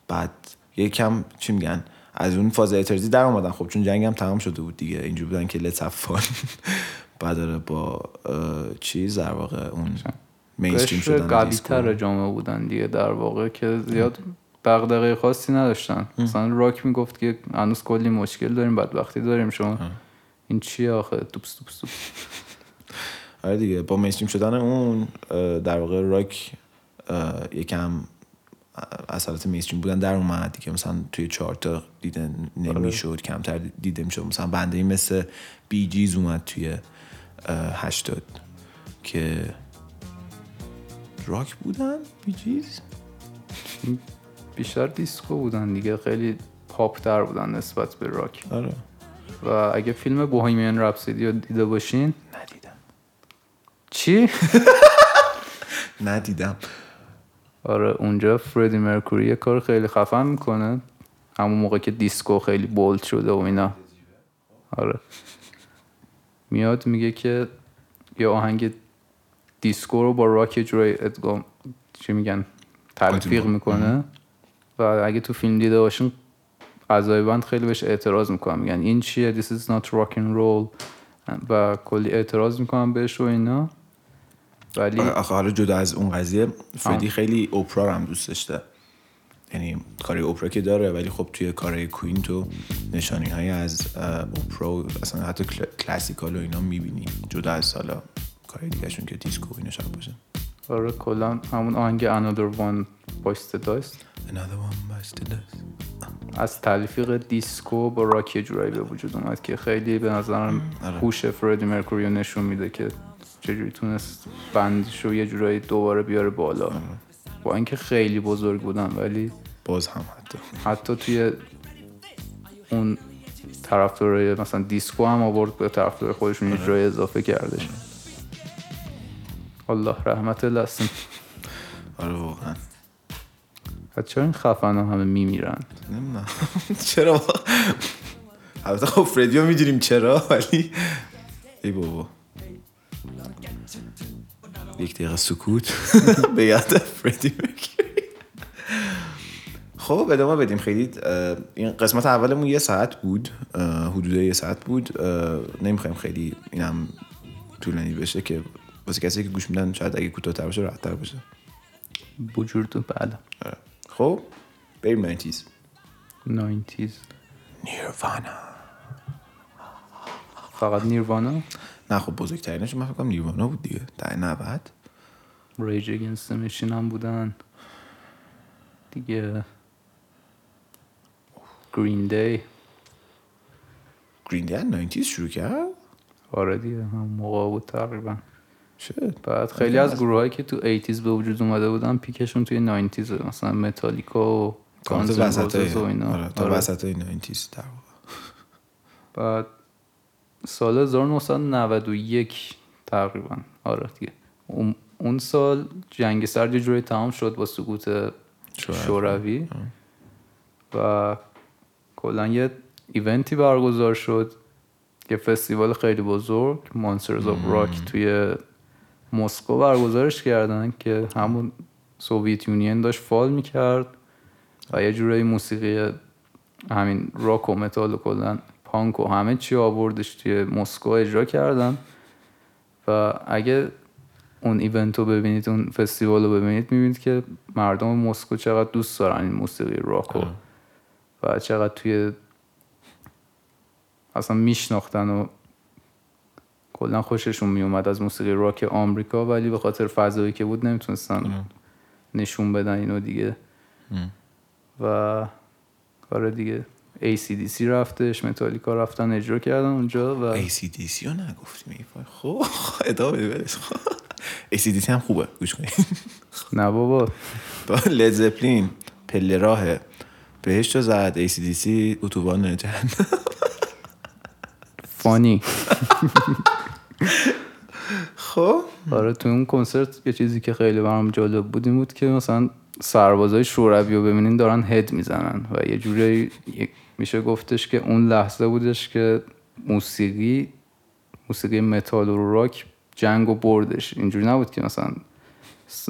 بعد یه کم چی میگن؟ از اون فاز اعتراضی در اومدن. خب چون جنگ هم تمام شده بود دیگه. اینجوری بودن که let's fun. بعد داره با چیز در واقع اون مینستریم شدن قوی تر جامعه بودن دیگه در واقع که زیاد دغدغه خاصی نداشتن. مثلا راک می‌گفت که هنوز کلی مشکل داریم بعد وقتی داریم شما. این چیه آخه؟ توپس توپس توپس. آره دیگه با مینستریم شدن اون در واقع راک یکم از حالت مینستریم بودن در اومد دیگه. مثلا توی چارتا دیده نمی‌شد آره. کمتر دیده می‌شد. مثلا band هایی مثل Bee Gees اومد توی هشتاد که راک بودن Bee Gees بیشتر دیسکو بودن دیگه. خیلی پاپ تر بودن نسبت به راک. آره. و اگه فیلم Bohemian Rhapsody رو دیده باشین. ندیدم. چی؟ ندیدم. آره اونجا فردی مرکوری یه کار خیلی خفن می‌کنه. همون موقع که دیسکو خیلی bold شده و اینا. آره. میاد میگه که یه آهنگ دیسکو رو با راک یه جوری ادگام چی میگن؟ تلفیق می‌کنه. و اگه تو فیلم دیده باشین اعضای band خیلی بهش اعتراض می‌کنن میگن این چیه؟ This is not rock and roll. و کلی اعتراض می‌کنن بهش و اینا. ولی آخه حالا جدا از اون قضیه فردی خیلی اوپرا هم دوست داشته. یعنی کاری اوپرا که داره ولی خب توی کار Queen تو نشانی های از اوپرا اصلا حتی classical و اینا می‌بینی. جدا از سالا کاری دیگه که دیسکو اینا شب باشه. آره کلا همون آهنگ Another One Bites the Dust Another One Bites the Dust از تلفیق دیسکو با راکی جورایی به وجود اومد که خیلی به نظرم آره. هوش فردی مرکوری نشون میده که چجوری تونست بندشو یه جورایی دوباره بیاره بالا. با اینکه خیلی بزرگ بودن ولی باز هم حتی. حتی توی اون طرفدارای مثلا دیسکو هم آورد به طرفدار خودشون یه جای اضافه کردش. الله رحمت لسن آره واقعا. چرا این خفن همه میمیرن؟ نمی‌دونم. چرا؟ البته خب فردیو می‌دونیم چرا ولی ای بابا. یک دقیقه سکوت. به یاد فردی خب ادامه بدیم. خیلی این قسمت اولمون یه ساعت بود. حدود یه ساعت بود. نمی‌خوایم خیلی اینم طولانی بشه که واسه کسی که گوش میدن شاید اگه کوتاه‌تر باشه راحت‌تر باشه. بجورد بله. خب بریم 90s 90s نیروانا فقط نیروانا نه خب بزرگترینش من فکر نیروانا بود دیگه. در 90 ریج اگینست مشین هم بودن. دیگه. گرین دی گرین دی 90 شروع کرد؟ آره دیگه هم موقع بود تقریبا. بعد خیلی از گروه هایی که تو 80s به وجود اومده بودن پیکشون توی 90s مثلا متالیکا و گانز و اینا. آره تا آره. وسط 90s در بعد سال 1991 تقریبا. آره دیگه. اون سال جنگ سرد جوری تمام شد با سقوط شوروی. و کلا یه ایونتی برگزار شد. یه فستیوال خیلی بزرگ Monsters of Rock توی مسکو برگزارش کردن که همون Soviet Union داشت fall می‌کرد و یه جورایی موسیقی همین راک و متال و کلا پانک و همه چی آوردش توی مسکو اجرا کردن. و اگه اون event رو ببینید اون فستیوال رو ببینید می‌بینید که مردم مسکو چقدر دوست دارن این موسیقی راکو و چقدر توی اصلا میشناختن و کلا خوششون میومد از موسیقی راک آمریکا ولی به خاطر فضایی که بود نمی‌تونستن نشون بدن اینو دیگه. و کار دیگه. ACDC رفتش متالیکا رفتن اجرا کردن اونجا و ACDC رو نگفتیم خب ادامه برس ACDC هم خوبه. گوش کنید نه بابا. با لزپلین پله راه بهش تو زد. ACDC اتوبان جهنم. فانی خب. آره تو اون کنسرت یه چیزی که خیلی برام جالب بود این بود که مثلا سربازای شوروی رو ببینین دارن هد می‌زنن و یه جوری میشه گفتش که اون لحظه بودش که موسیقی موسیقی متال و راک جنگ و بردش. اینجوری نبود که مثلا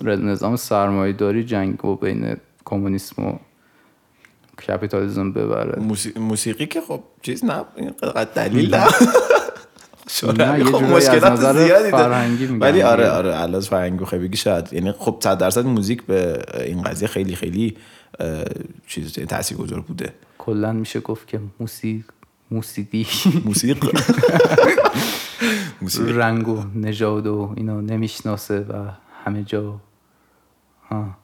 نظام سرمایه داری جنگ و بین کمونیسم و کپیتالیزم ببره. موسیقی که خب چیز نه دلیل نه خب مشکلات زیادی فرهنگی ولی آره آره علاوه فرهنگی خیلی شاید. یعنی خب 100 درصد موزیک به این قضیه خیلی خیلی چیز تاثیرگذار بوده. کلا میشه گفت که موسیقی موسیقی. موسیق؟ رنگ و نژاد و اینو نمی‌شناسه و همه جا. ها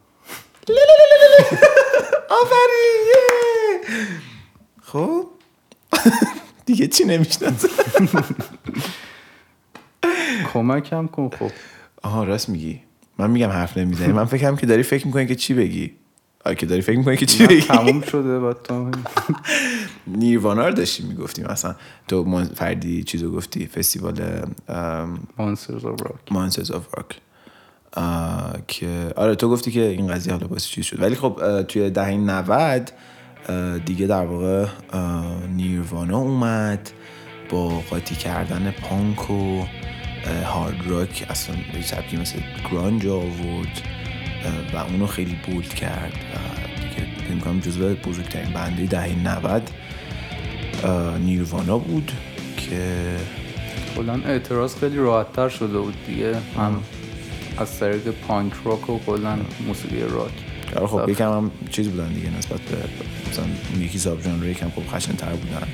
آفرین خب؟ دیگه چی نمی‌شناسه؟ کمکم کن خب. آها راست میگی. من میگم حرف نمی‌زنی. من فکرم که داری فکر می‌کنی که چی بگی؟ آره که داری فکر می‌کنی که چی بگی؟ تموم شده با تو نیروانا رو داشتی می‌گفتی مثلا تو فردی چیزو گفتی فستیوال Monsters of Rock Monsters of Rock که آره تو گفتی که این قضیه حالا باعث چیز شد. ولی خب توی دهه 90 دیگه در واقع نیروانا اومد با قاطی کردن پانک و hard rock اصلا به سبکی مثل گرانج آورد و اونو خیلی بولد کرد. و دیگه می‌کنم جزو بزرگترین بنده دهه 90 نیروانا بود که کلا اعتراض خیلی راحتتر شده بود دیگه. هم از طریق پانک راک و کلا موسیقی راک آره خب یکم هم چیز بودن دیگه نسبت به مثلا یکی ساب ژانر یکم خب خشن تر بودن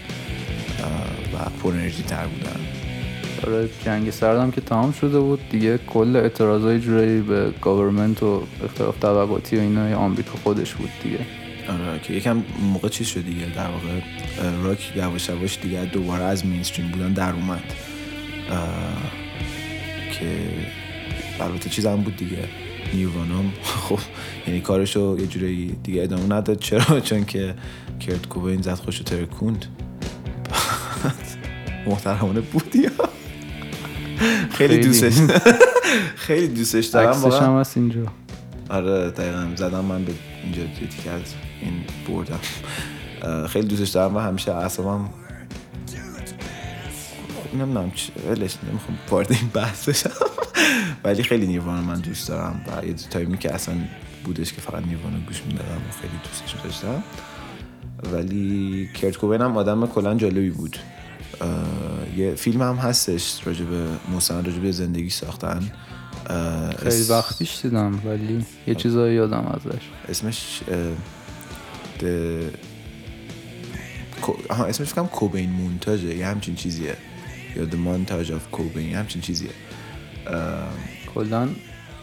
و پر انرژی تر بودن. آره جنگ سردم که تمام شده بود. دیگه کل اعتراضای جوری به government و اختلاف طبقاتی و اینا آمریکا خودش بود دیگه. آره که یکم موقع چیز شد دیگه در واقع راک یواش یواش دیگه دوباره از mainstream بودن در اومد. که البته چیز هم بود دیگه. نیروانام خب یعنی کارشو یه جوری دیگه ادامه نداد. چرا؟ چون که کرت کوبین زد خودشو ترکوند. محترمانه بود یا خیلی دوستش خیلی دوستش دارم عکسش هم هست اینجا. آره دقیقا. زدم من به اینجا دیتی کرد این بردم خیلی دوستش دارم و همیشه اعصابم نمی‌دونم ولش نمی‌خوام وارد این بحث بشم. ولی خیلی نیروانا من دوست دارم و یه تایمی که اصلا بودش که فقط نیروانا گوش می‌دادم و خیلی دوستش داشتم. ولی کرت کوبین هم آدم کلا جالبی بود. یه فیلم هم هستش راجب مستند راجب زندگی ساختن. خیلی وقت پیش دیدم ولی یه چیزایی یادم ازش. اسمش ها اسمش فکرم کوبین مونتاژه یه همچین چیزیه. یا The Montage of Cobain همچین چیزیه. کلا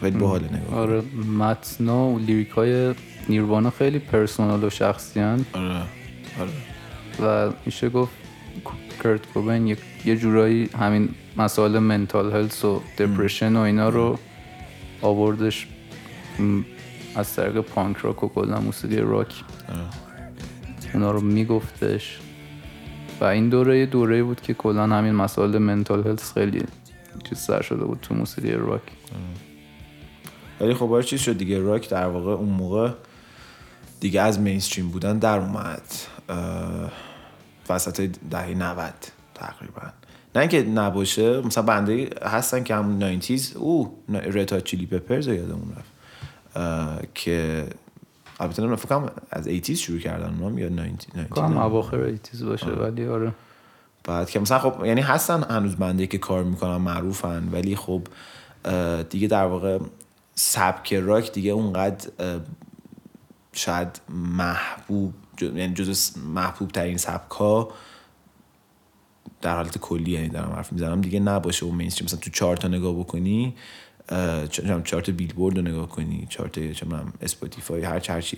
ولی باحال نگاه آره متنا و لیریک های نیروانا خیلی پرسونال و شخصی هن. آره آره. و میشه گفت کرت کوبین یه جورایی همین مسائل منتال هلس و دپرشن و اینا رو آوردش از طریق پانک راک و کلا موسیقی راک. آره. اونا رو میگفتش. و این دوره یه دوره بود که کلا همین مسائل منتال هلس خیلی چیز سر شده بود تو موسیقی راک. ولی خب چیز شد دیگه. راک در واقع اون موقع دیگه از مینستریم بودن در اومد. وسط دهه 90 تقریبا. نه اینکه نباشه مثلا بنده هستن که همون 90 او رتا چیلی پپرز یادمون رفت. که البته نمی‌دونم فکر از 80 شروع کردن اونم یا 90 کام اواخر 80 باشه ولی آره. بعد که مثلا خب یعنی هستن هنوز بندا که کار می‌کنن معروفن ولی خب دیگه در واقع سبک راک دیگه اونقدر شاید محبوب یعنی جز محبوب ترین سبک در حالت کلی یعنی دارم حرف می‌زنم. دیگه نباشه و mainstream مثلا تو چارت نگاه بکنی چارت بیلبورد رو نگاه کنی چارت چم اسپاتیفای هر چی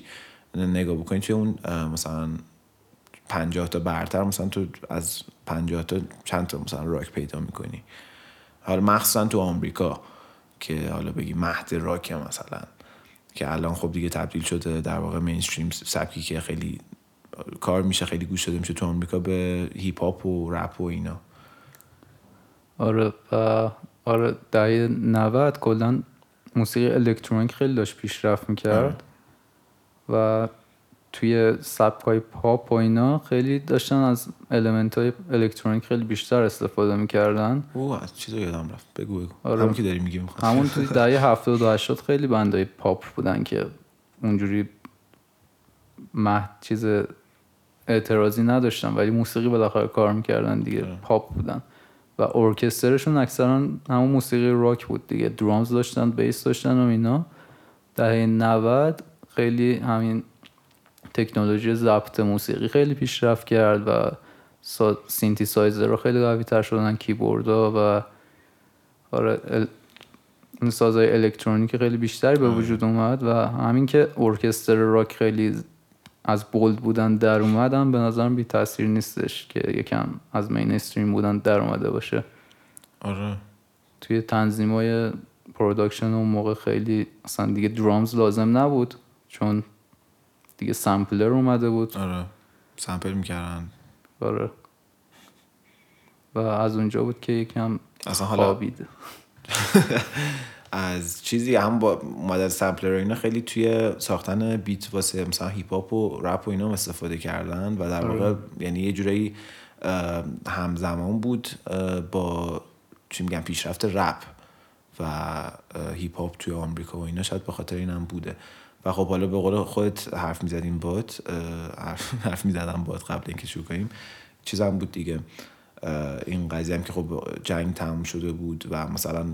نگاه بکنی توی اون مثلا 50 تا برتر مثلا تو از 50 تا چند تا مثلا راک پیدا می‌کنی. حالا مخصوصا تو آمریکا که حالا بگی مهد راک مثلا. که الان خب دیگه تبدیل شده در واقع mainstream سبکی که خیلی کار میشه خیلی گوش داده میشه تو آمریکا به hip hop و رپ و اینا. آره و آره دهه 90 کلا موسیقی الکترونیک خیلی داشت پیشرفت می‌کرد. و توی سبکای پاپ و اینا خیلی داشتن از element های الکترونیک خیلی بیشتر استفاده می‌کردن. او از چیزا یادم رفت. بگو بگو. آره. همون که داری میگی همون توی دهه 70 و 80 خیلی band ای پاپ بودن که اونجوری مه چیز اعتراضی نداشتن ولی موسیقی بالاخره کار می‌کردن دیگه آره. پاپ بودن. و ارکسترشون اکثرا همون موسیقی راک بود دیگه. drums داشتن bass داشتن و اینا. دهه 90 خیلی همین تکنولوژی ضبط موسیقی خیلی پیشرفت کرد و. سینتی سایزر رو خیلی قوی تر شدن کیبوردها و آره ال... سازهای الکترونیک خیلی بیشتری به وجود اومد و همین که ارکستر راک خیلی از bold بودن در اومدن به نظرم بی تاثیر نیستش که یکم از mainstream بودن در اومده باشه آره توی تنظیم های production اون موقع خیلی اصلا دیگه drums لازم نبود چون دیگه sampler اومده بود. آره. sample می‌کردن. آره. و از اونجا بود که یکم اصلا حالا خوابید. از چیزی هم با اومدن sampler اینا خیلی توی ساختن beat واسه مثلا hip hop و رپ و اینا استفاده کردن و در واقع یعنی یه جورایی همزمان بود با چی میگن پیشرفت رپ و هیپ هاپ توی آمریکا و اینا شاید به خاطر این هم بوده. و خب حالا به قول خودت حرف می‌زدیم بات حرف, می‌زدم بات قبل اینکه شروع کنیم. چیز هم بود دیگه. این قضیه هم که خب جنگ تموم شده بود و مثلا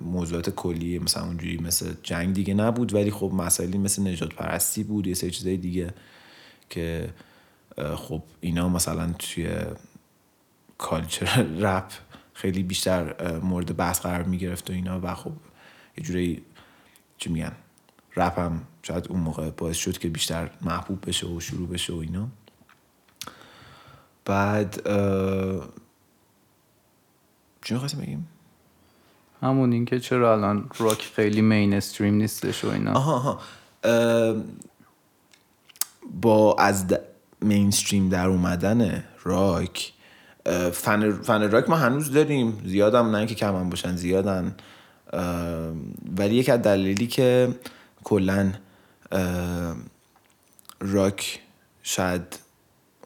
موضوعات کلی مثلا اونجوری مثل جنگ دیگه نبود ولی خب مسائلی مثل نجات پرستی بود یه سری چیزای دیگه که خب اینا مثلا توی کالچر رپ خیلی بیشتر مورد بحث قرار می گرفت و اینا و خب یه جوری چی میگن؟ رپ هم شاید اون موقع باعث شد که بیشتر محبوب بشه و شروع بشه و اینا. بعد چی می‌خواستیم بگیم؟ همون اینکه چرا الان راک خیلی مین استریم نیستش و اینا. آها آها. اه، با از د... مینستریم در اومدن راک فن, فن راک ما هنوز داریم. زیادم نه که کم هم باشن زیادن. ولی یک از دلیلی که کلا راک شاید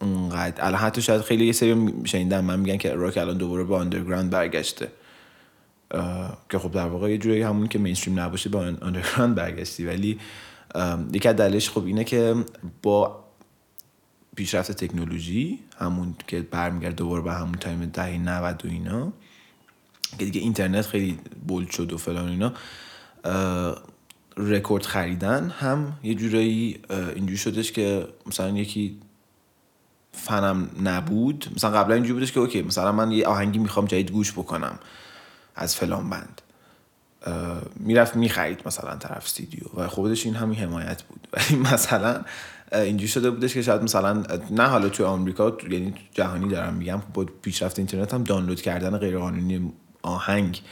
اونقدر الان حتی شاید خیلی یه سری شنیدم من میگن که راک الان دوباره به آندرگراند برگشته. که خب در واقع یه جوری همون که mainstream نباشه با underground برگشتی. ولی یکی از دلیلش خب اینه که با پیشرفت تکنولوژی همون که برمیگرد دوباره به همون time دهه 90 و اینا که دیگه اینترنت خیلی bold شد و فلان اینا رکورد خریدن هم یه جورایی اینجوری شدش که مثلا یکی فنم نبود. مثلا قبلا اینجوری بودش که okay مثلا من یه آهنگی می‌خوام جدید گوش بکنم از فلان بند. می‌رفت می‌خرید مثلا طرف استودیو و خودش این همین حمایت بود. ولی مثلا اینجوری شده بودش که شاید مثلا نه حالا توی آمریکا تو- یعنی جهانی دارم میگم با پیشرفت اینترنت هم دانلود کردن غیرقانونی آهنگ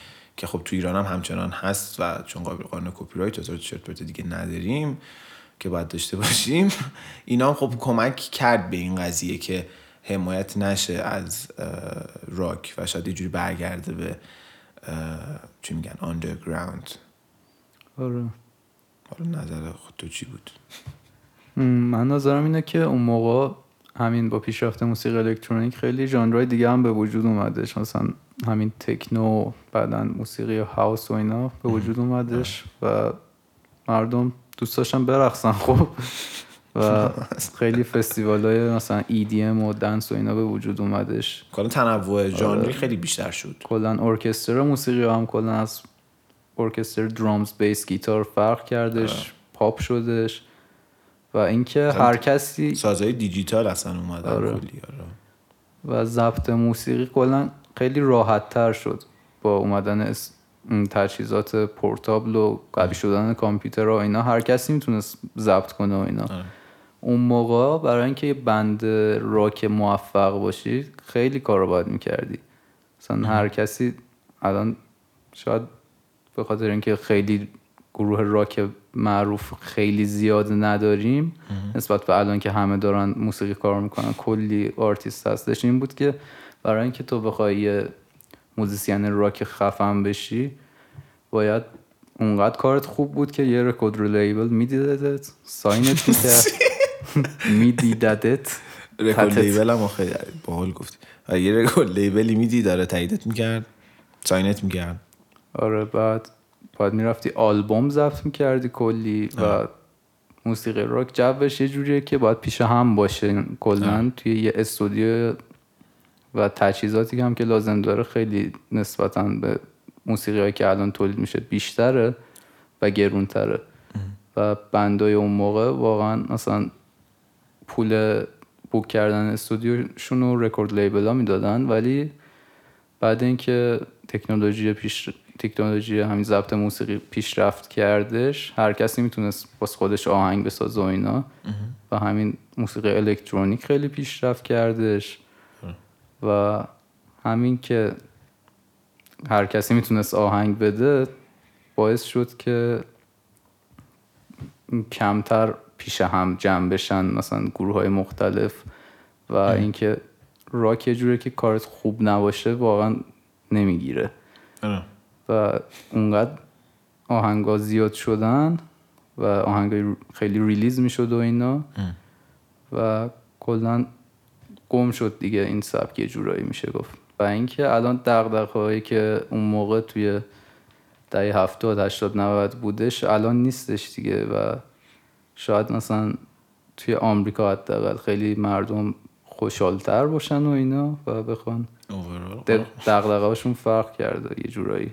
که خب تو ایران هم همچنان هست و چون قابل قانون کپی رایت و پرت دیگه نداریم که باید داشته باشیم اینا هم خب کمک کرد به این قضیه که حمایت نشه از راک و شاید یه جوری برگرده به چی میگن آندرگراوند آره. حالا نظر خود تو چی بود؟ من نظرم اینه که اون موقع همین با پیشرفت موسیقی الکترونیک خیلی ژانرهای دیگه هم به وجود اومدش. مثلا همین تکنو بعدا موسیقی هاوس و اینا به وجود اومدش و مردم دوست داشتن برقصن خب. و خیلی فستیوال های مثلا EDM و dance و اینا به وجود اومدش. کلا تنوع ژانری خیلی بیشتر شد. کلا ارکستر موسیقی هم کلا از ارکستر drums bass گیتار فرق کردش پاپ شدش و اینکه هر کسی سازهای دیجیتال اصلا اومدن آره. کلی آره. و ضبط موسیقی کلا خیلی راحت تر شد با اومدن تجهیزات portable و قوی شدن کامپیوتر و اینا. هر کسی می‌تونست ضبط کنه و اینا. آره. اون موقع برای اینکه band راک موفق باشی خیلی کار رو باید می‌کردی. مثلا هر کسی الان شاید به خاطر اینکه خیلی گروه راک معروف خیلی زیاد نداریم نسبت به الان که همه دارن موسیقی کار می‌کنن کلی آرتیست هستش. این بود که برای اینکه تو بخوای یه موزیسین راک خفن بشی باید اونقدر کارت خوب بود که یه record label میدیدت sign ت می‌کرد. میدیدت record. label هم خیلی باحال گفتی. آره، یه record label ی میدی داره تاییدت می‌کرد sign ت می‌کرد. آره بعد باید می‌رفتی آلبوم ضبط می‌کردی کلی و موسیقی راک جوش یه جوریه که باید پیش هم باشه کلا توی یه استودیو و تجهیزاتی که هم که لازم داره خیلی نسبتا به موسیقی که الان تولید میشه بیشتره و گرونتره. و بندای اون موقع واقعا مثلا پول بوک کردن استودیوشون رکورد لیبل ها می‌دادن ولی بعد اینکه تکنولوژی پیش تکنولوژی همین ضبط موسیقی پیشرفت کردش هر کسی می‌تونست باز خودش آهنگ بسازه و اینا. و همین موسیقی الکترونیک خیلی پیشرفت کردش. و همین که هر کسی می‌تونست آهنگ بده باعث شد که کمتر پیش هم جمع بشن مثلا گروه های مختلف و اینکه راک یه جوره که کارت خوب نباشه واقعا نمی‌گیره. آره. و اونقدر آهنگا زیاد شدن و آهنگای خیلی ریلیز می‌شد و اینا و کلا گم شد دیگه این سبک یه جورایی میشه گفت. و اینکه الان دغدغه هایی که اون موقع توی دهه هفتاد هشتاد 90 بودش الان نیستش دیگه. و شاید مثلا توی آمریکا حداقل خیلی مردم خوشحالتر باشن و اینا و بخوان اوورال دغدغه هاشون فرق کرده یه جورایی.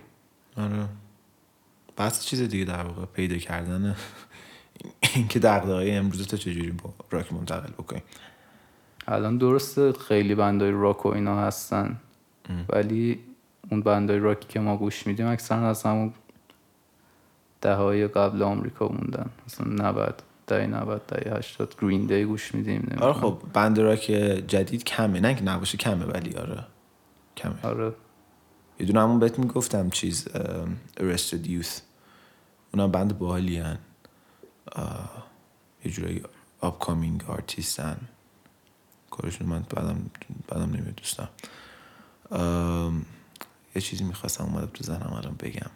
آره. بحث چیز دیگه در واقع پیدا کردن اینکه دغدغه‌های امروز تو چجوری با راک منتقل بکنی؟ الان درسته خیلی بندای راک و اینا هستن. ولی اون بندای راکی که ما گوش میدیم اکثرا از همون دههای قبل آمریکا موندن. مثلا 90 دهه 90 دهه 80 گرین دی گوش میدیم آره خب بند راک جدید کمه. نه که نباشه کمه ولی آره. کمه. آره. یه دونه همون بهت می‌گفتم چیز Arrested Youth. اونا بند باحالی هن یه جورایی upcoming artist هن کارشون من بعدم بعدم نمیاد دوستم یه چیزی می‌خواستم اومده تو ذهنم الان بگم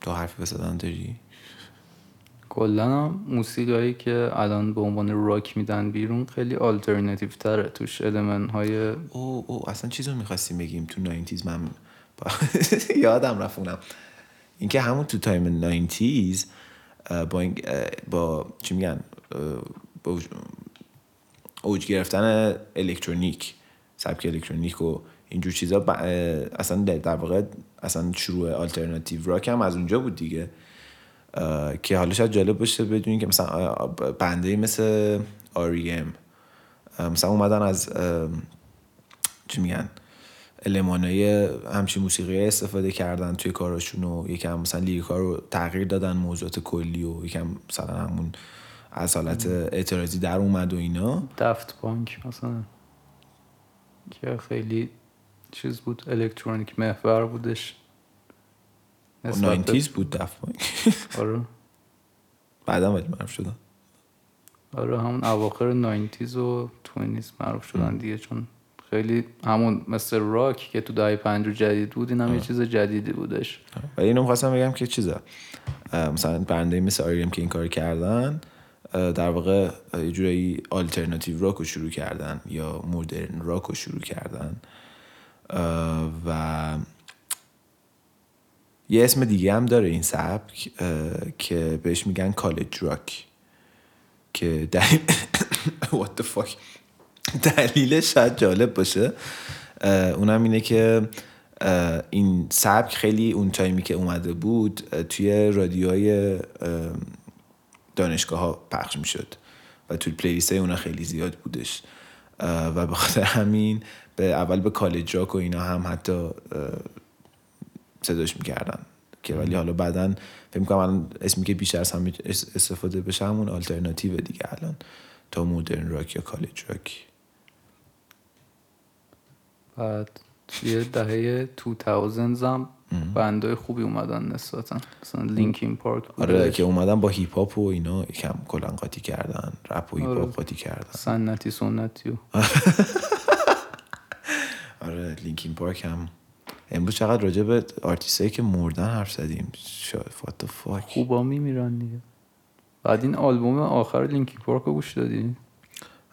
تو حرفی بزدن داری؟ کلا هم موسیقی که الان به عنوان راک میدن بیرون خیلی آلترناتیو تره توش المنت های او او اصلا چیزو می‌خواستیم بگیم تو 90s من. یادم رفت اونم اینکه همون تو تایم 90s اه، با این اه، با چی میگن با اوج گرفتن الکترونیک سبک الکترونیک و اینجور چیزا. ب- اصلا در واقع اصلا شروع alternative rock هم از اونجا بود دیگه. که حالا شاید جالب باشه بدونین که مثلا band ها مثل اه، مثلا اومدن از چی میگن المانای همچین موسیقی استفاده کردن توی کاراشون و یکم مثلا لیریکا رو تغییر دادن موضوعات کلی و یکم مثلا همون از حالت اعتراضی در اومد و اینا. دفت بانک مثلا که خیلی چیز بود الکترونیک محور بودش. 90s بود دفت بانک. آره. بعدا ولی معروف شدن. آره همون اواخر 90s و 20s معروف شدن دیگه چون خیلی همون مثل راک که تو دهه 50 جدید بود این هم یه چیز جدیدی بودش. ولی اینو می‌خواستم بگم که چیزا اه، مثلا برنده مثل آریم که این کار کردن در واقع یه جورایی آلترناتیو راک رو شروع کردن یا مدرن راک رو شروع کردن. و یه اسم دیگه هم داره این سبک که بهش میگن کالج راک که دلیل What the دلیلش شاید جالب باشه. اونم اینه که این سبک خیلی اون تایمی که اومده بود توی رادیوهای دانشگاه ها پخش می‌شد و توی پلیلیست های اونا خیلی زیاد بودش. و به خاطر همین به اول به کالج راک و اینا هم حتی صداش می‌کردن. که ولی حالا بعدا فکر می‌کنم الان اسمی که بیشتر از همه اس- استفاده بشه همون آلترناتیو دیگه الان. تا modern rock یا college rock. بعد توی دهه 2000 هم band ای خوبی اومدن نسبتا. مثلا لینکین پارک آره که اومدن با هیپ هاپ و اینا یکم کلا قاطی کردن رپ و هیپ آره. هاپ قاطی کردن. سنتی سنتی و. آره لینکین پارک هم. امروز چقدر راجع به آرتیستایی که مردن حرف زدیم؟ the fuck خوبا میمیرن دیگه. بعد این آلبوم آخر لینکین پارک رو گوش دادی؟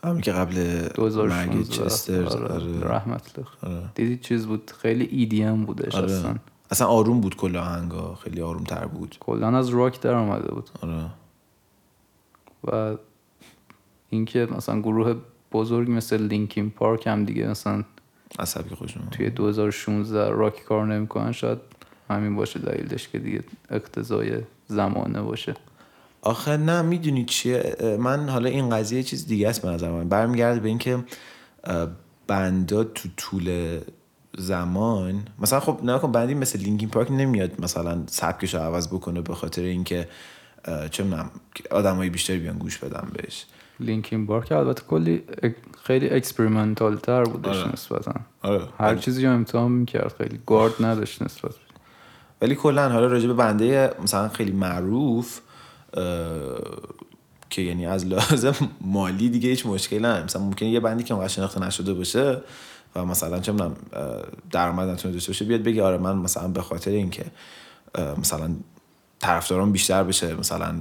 همین که قبل مرگ 2016 چستر آره، آره. رحمت الله. آره. دیدی چیز بود؟ خیلی EDM بودش آره. اصلا. اصلا آروم بود کل آهنگا خیلی آروم تر بود. کلا از راک در آمده بود. آره. و اینکه مثلا گروه بزرگ مثل لینکین پارک هم دیگه مثلا عصبی خوشم توی 2016 راک کار نمی‌کنن شاید همین باشه دلیلش که دیگه اقتضای زمانه باشه. آخه نه می‌دونی چیه؟ من حالا این قضیه یه چیز دیگه است به نظر من. برمیگرده به اینکه بندا تو طول زمان. مثلا خب نه کن بندی مثل لینکین پارک نمیاد مثلا سبکش رو عوض بکنه به خاطر اینکه چه می‌دونم آدمای بیشتری بیان گوش بدن بهش. لینکین پارک البته کلی خیلی experimental تر بودش آره. نسبتا. آره. هر چیزی رو امتحان می‌کرد خیلی گارد نداشت نسبت. ولی کلا حالا راجع به band ای مثلا خیلی معروف که یعنی از لحاظ مالی دیگه هیچ مشکلی نه مثلا ممکنه یه band ی که اونقدر شناخته نشده باشه و مثلا چه می‌دونم درآمد نتونه داشته باشه بیاد بگه آره من مثلا به خاطر اینکه مثلا طرفداران بیشتر بشه مثلا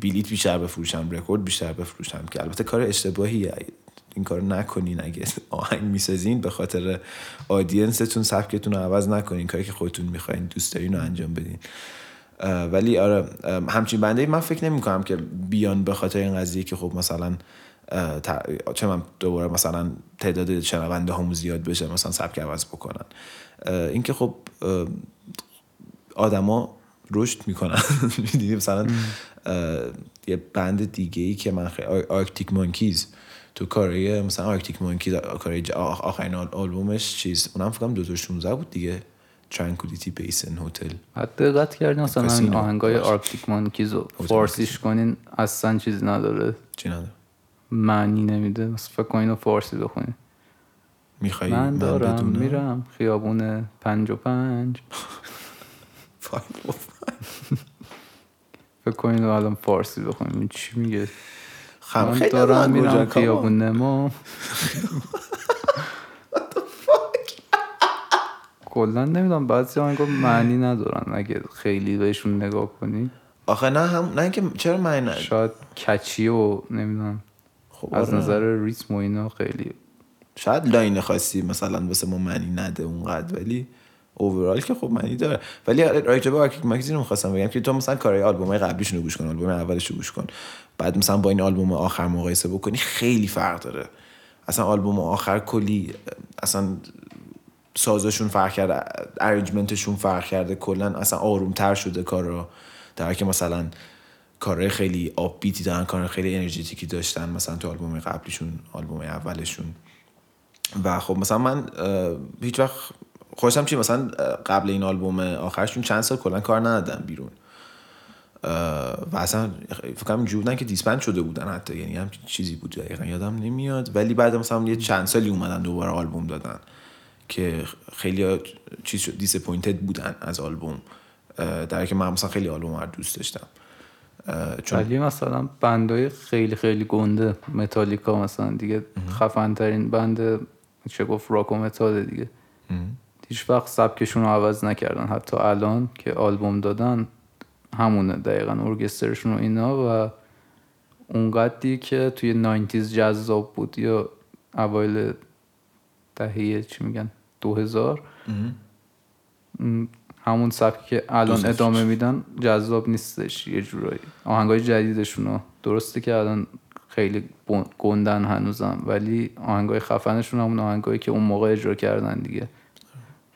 بلیت بیشتر بفروشم رکورد بیشتر بفروشم که البته کار اشتباهیه. این کار نکنین اگه آهنگ می‌سازین به خاطر آدینستون سبکتون رو عوض نکنین. کاری که خودتون می‌خواین دوست دارین رو انجام بدین. ولی آره همچین بنده من فکر نمی کنم که بیان به خاطر این قضیه که خب مثلا چه من دوباره مثلا تعداد شنونده همون زیاد بشه مثلا سبک عوض بکنن. اینکه خب آدما رشد می‌کنن. می‌دونی؟ مثلا یه band دیگه ای که من خیلی آرکتیک مانکیز تو کارای مثلا آرکتیک مانکیز آخ- آخرین آل- آلبومش چیز؟ اونم فکر کنم 2016 بود دیگه. Tranquility Base Hotel دقت کردین مثلا این Casino. آهنگای. آرکتیک مانکیز رو فارسیش کنین اصلا چیزی نداره. چی نداره؟ معنی نمیده. فکر کن اینو فارسی بخونین میخوایی من دارم بدونم؟ میرم. خیابون پنج و پنج. فکر کن اینو الان فارسی بخونین این چی میگه؟ خم من دارم میرم خیابون نما کلا نمی‌دونم. بعضی آهنگا معنی ندارن. اگه خیلی بهشون نگاه کنی. آخه نه هم نه اینکه چرا من نه شاید کچی و نمی‌دونم. خب از آره. نظر ریتم و اینا خیلی شاید line خاصی مثلا واسه ما معنی نده اونقدر ولی overall که خب معنی داره. ولی راجع به آرکتیک مانکیز رو می‌خواستم بگم که تو مثلا کارهای آلبوم قبلیشون رو گوش کن آلبوم اولش رو گوش کن. بعد مثلا با این آلبوم آخر مقایسه بکنی خیلی فرق داره. اصلا آلبوم آخر کلی اصلا سازشون فرق کرده arrangement شون فرق کرده کلا اصلا آرومتر شده کارا. در حالی که مثلا کارهای خیلی آب بیتی دارن کارهای خیلی انرژتیکی داشتن مثلا تو آلبوم قبلیشون آلبوم اولشون. و خب مثلا من هیچ وقت خوشم چی مثلا قبل این آلبوم آخرشون چند سال کلا کار ندادن بیرون. و اصلا فکر کنم اینجوری بودن که دیسپند شده بودن حتی یعنی هم چیزی بود دقیقا یادم نمیاد. ولی بعد مثلا یه چند سالی اومدن دوباره آلبوم دادن که خیلی چیز disappointed بودن از آلبوم. در که من مثلا خیلی آلبوم رو دوست داشتم. چون ولی مثلا band ای خیلی خیلی گنده متالیکا مثلا دیگه خفن ترین band میشه گفت راک و متال دیگه. هیچ وقت سبکشون رو عوض نکردن. حتی الان که آلبوم دادن همونه دقیقا ارکسترشون و اینا و اونقدری که توی 90s جذاب بود یا اوایل دهه چی میگن 2000 م، همون سبکی که الان ادامه میدن جذاب نیستش یه جورایی. آهنگای جدیدشون رو درسته که الان خیلی گندن هنوزم ولی آهنگای خفنشون همون آهنگایی که اون موقع اجرا کردن دیگه.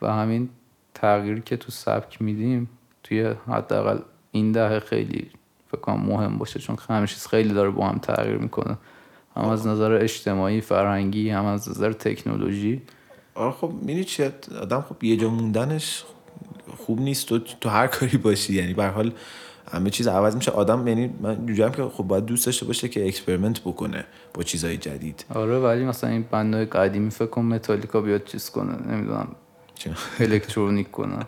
و همین تغییری که تو سبک میدیم توی حداقل این دهه خیلی فکر کنم مهم باشه چون همه چیز خیلی داره با هم تغییر می‌کنه. هم از نظر اجتماعی فرهنگی هم از نظر تکنولوژی. آره خب می‌دونی چیه؟ آدم خب یه جا موندنش خوب نیست. تو تو هر کاری باشی. یعنی به حال همه چیز عوض میشه. آدم یعنی من جوجم که خب باید دوست داشته باشه که experiment بکنه با چیزهای جدید. آره ولی مثلا این band های قدیمی فکر کنم متالیکا بیاد چیز کنه. نمی‌دونم. چه؟ الکترونیک کنه.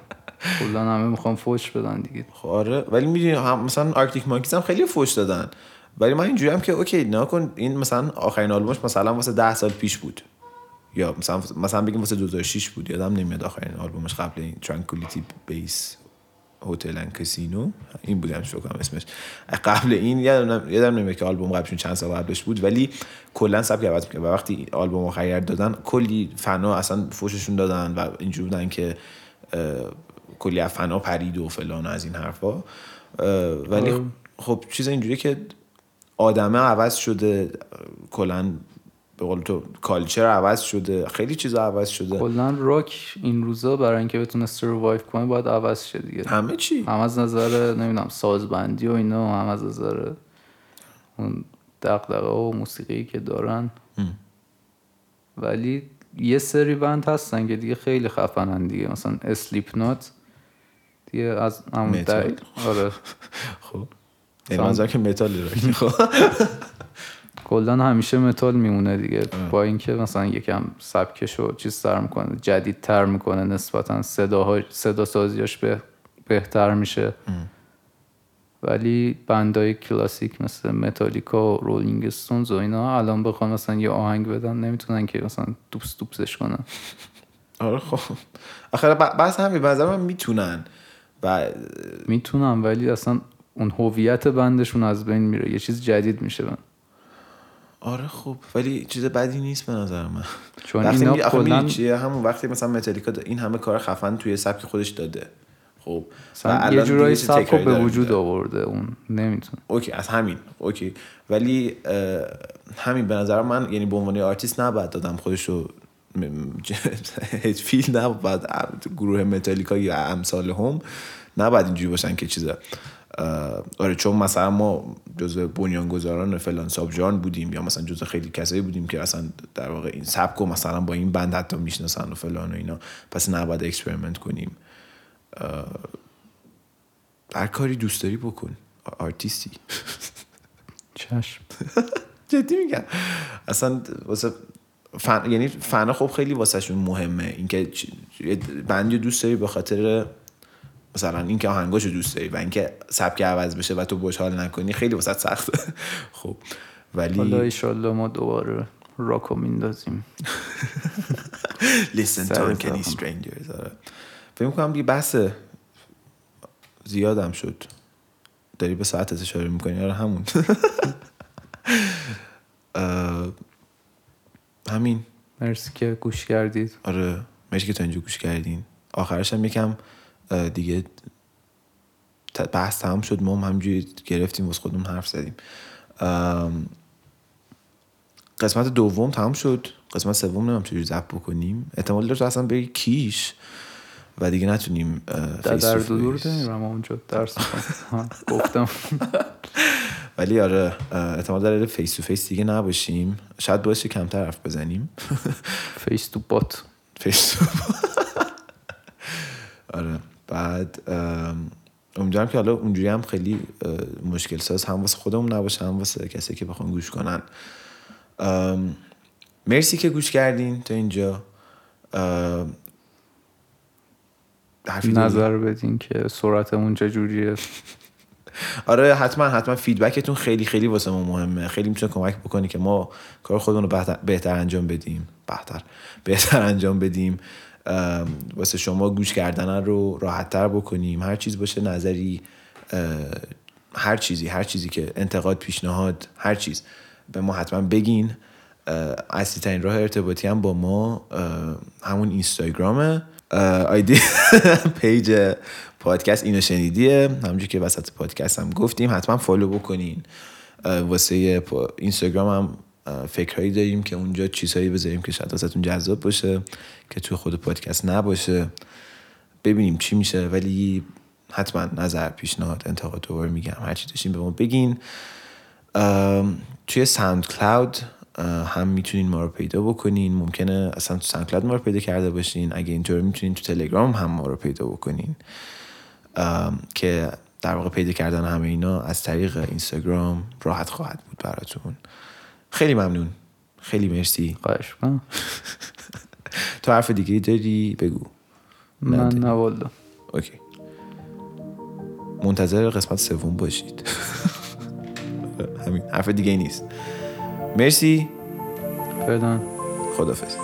کلا همه می‌خوام فوش بدن دیگه. خب آره ولی می‌دونی مثلا آرکتیک مانکیز هم خیلی فوش دادن. ولی من اینجوری هم که okay نکن این مثلا آخرین آلبومش مثلا واسه ده سال پیش بود. یا مثلا مثلا بگیم واسه 2006 بود یادم نمیاد آخرین آلبومش قبل این Tranquility Base Hotel Casino این بودم فکر کنم اسمش. قبل این یادم یادم نمیاد که آلبوم قبلشون چند سال قبلش بود ولی کلا سبک عوض و وقتی آلبوم جدید دادن کلی فنا اصلا فوششون دادن و اینجوری بودن که کلی از فنا پرید و فلان و از این حرفا. ولی خب چیز اینجوری که آدمه عوض شده کلا به قول تو کالچر عوض شده خیلی چیزا عوض شده. کلا راک این روزا برای اینکه بتونه سروایو کنه باید عوض شه دیگه. همه چی. هم از نظر نمی‌دونم سازبندی و اینا هم از نظر اون دغدغه و موسیقی که دارن. ولی یه سری بند هستن که دیگه خیلی خفنن دیگه. مثلا اسلیپ نات دیگه از همون آره. خب. یعنی که متال خب کلا همیشه متال میمونه دیگه. با اینکه مثلا یکم سبکشو چیز سر می‌کنه جدیدتر می‌کنه نسبتا صداها صدا سازیاش به بهتر میشه. ولی band ای کلاسیک مثل متالیکا و رولینگ استونز و اینا الان بخوان مثلا یه آهنگ بدن نمی‌تونن که مثلا دوبس دوبسش کنن. آره خب. آخر بس همین بعضا من می‌تونن. و می‌تونن ولی اصلا اون هویت band شون از بین میره. یه چیز جدید میشه. من آره خب ولی چیز بدی نیست به نظر من. چون اینا کلن... همون وقتی مثلا متالیکا این همه کار خفن توی سبک خودش داده. خب. یه جورایی سبک به وجود آورده اون. نمی‌تونه okay از همین. okay. ولی همین به نظر من یعنی به عنوان آرتیست نباید دادم خودش رو فیل نباید گروه متالیکا یا امثال هم نباید اینجوری باشن که چیزا. آره چون مثلا ما جزء بنیانگذاران فلان سابجان بودیم یا مثلا جزء خیلی کسایی بودیم که اصلا در واقع این سبک و مثلا با این بند حتی می‌شناسن و فلان و اینا پس نباید اکسپریمنت کنیم. هر کاری دوست داری بکن آرتیستی. چشم. جدی میگم. اصلا واسه فن... یعنی فنا خب خیلی واسه شون مهمه. اینکه بندی دوست داری به خاطر مثلا اینکه آهنگاشو دوست داری و اینکه سبک عوض بشه و تو باش حال نکنی خیلی واسه سخته. خب ولی حالا ایشالله ما دوباره راکو میندازیم. Listen to any strangers آره. فکر می‌کنم دیگه بحث زیادم شد. داری به ساعتت اشاره می‌کنی؟ آره همون. همین. مرسی که گوش کردید. آره مرسی که تا اینجا گوش کردین. آخرش هم یکم دیگه بحث تمام شد. ما هم همجوری گرفتیم واسه خودمون حرف زدیم. قسمت دوم تمام شد. قسمت سوم نمیم چجوری زب بکنیم. احتمال داشت اصلا بری کیش و دیگه نتونیم در در دو دور اونجا درس گفتم. ولی آره احتمال داره فیس تو فیس دیگه نباشیم. شاید باشه کمتر حرف بزنیم. فیس تو بات فیس تو آره. بعد امیدوارم که حالا اونجوری هم خیلی مشکل ساز. هم واسه خودمون نباشه هم واسه کسی که بخوان گوش کنن. مرسی که گوش کردین تا اینجا. نظر بدین که سرعتمون چجوریه آره حتما حتما فیدبکتون خیلی خیلی واسه ما مهمه. خیلی می‌تونه کمک بکنی که ما کار خودمون رو بهتر, بهتر انجام بدیم. بهتر بهتر انجام بدیم. واسه شما گوش کردن رو راحت تر بکنیم. هر چیز باشه نظری هر چیزی هر چیزی که انتقاد پیشنهاد هر چیز. به ما حتما بگین. اصلی ترین راه ارتباطی هم با ما همون اینستاگرامه ID page پادکست اینو شنیدیه. همونجور که وسط پادکست هم گفتیم حتما follow بکنین. واسه اینستاگرام هم فکرهایی داریم که اونجا چیزهایی بذاریم که شاید واسهتون جذاب باشه که توی خود پادکست نباشه. ببینیم چی میشه ولی حتما نظر پیشنهاد انتقاد دوباره میگم. هر چی داشتین به ما بگین. توی SoundCloud هم می‌تونین ما رو پیدا بکنین. ممکنه اصلا تو SoundCloud ما رو پیدا کرده باشین. اگه اینطور می‌تونین تو تلگرام هم ما رو پیدا بکنین. که در واقع پیدا کردن همه اینا از طریق اینستاگرام راحت خواهد بود براتون. خیلی ممنون. خیلی مرسی. خواهش تو حرف دیگه داری؟ بگو. من نه okay. منتظر قسمت سوم باشید. همین حرف دیگه نیست. مرسی. فعلا. خدافز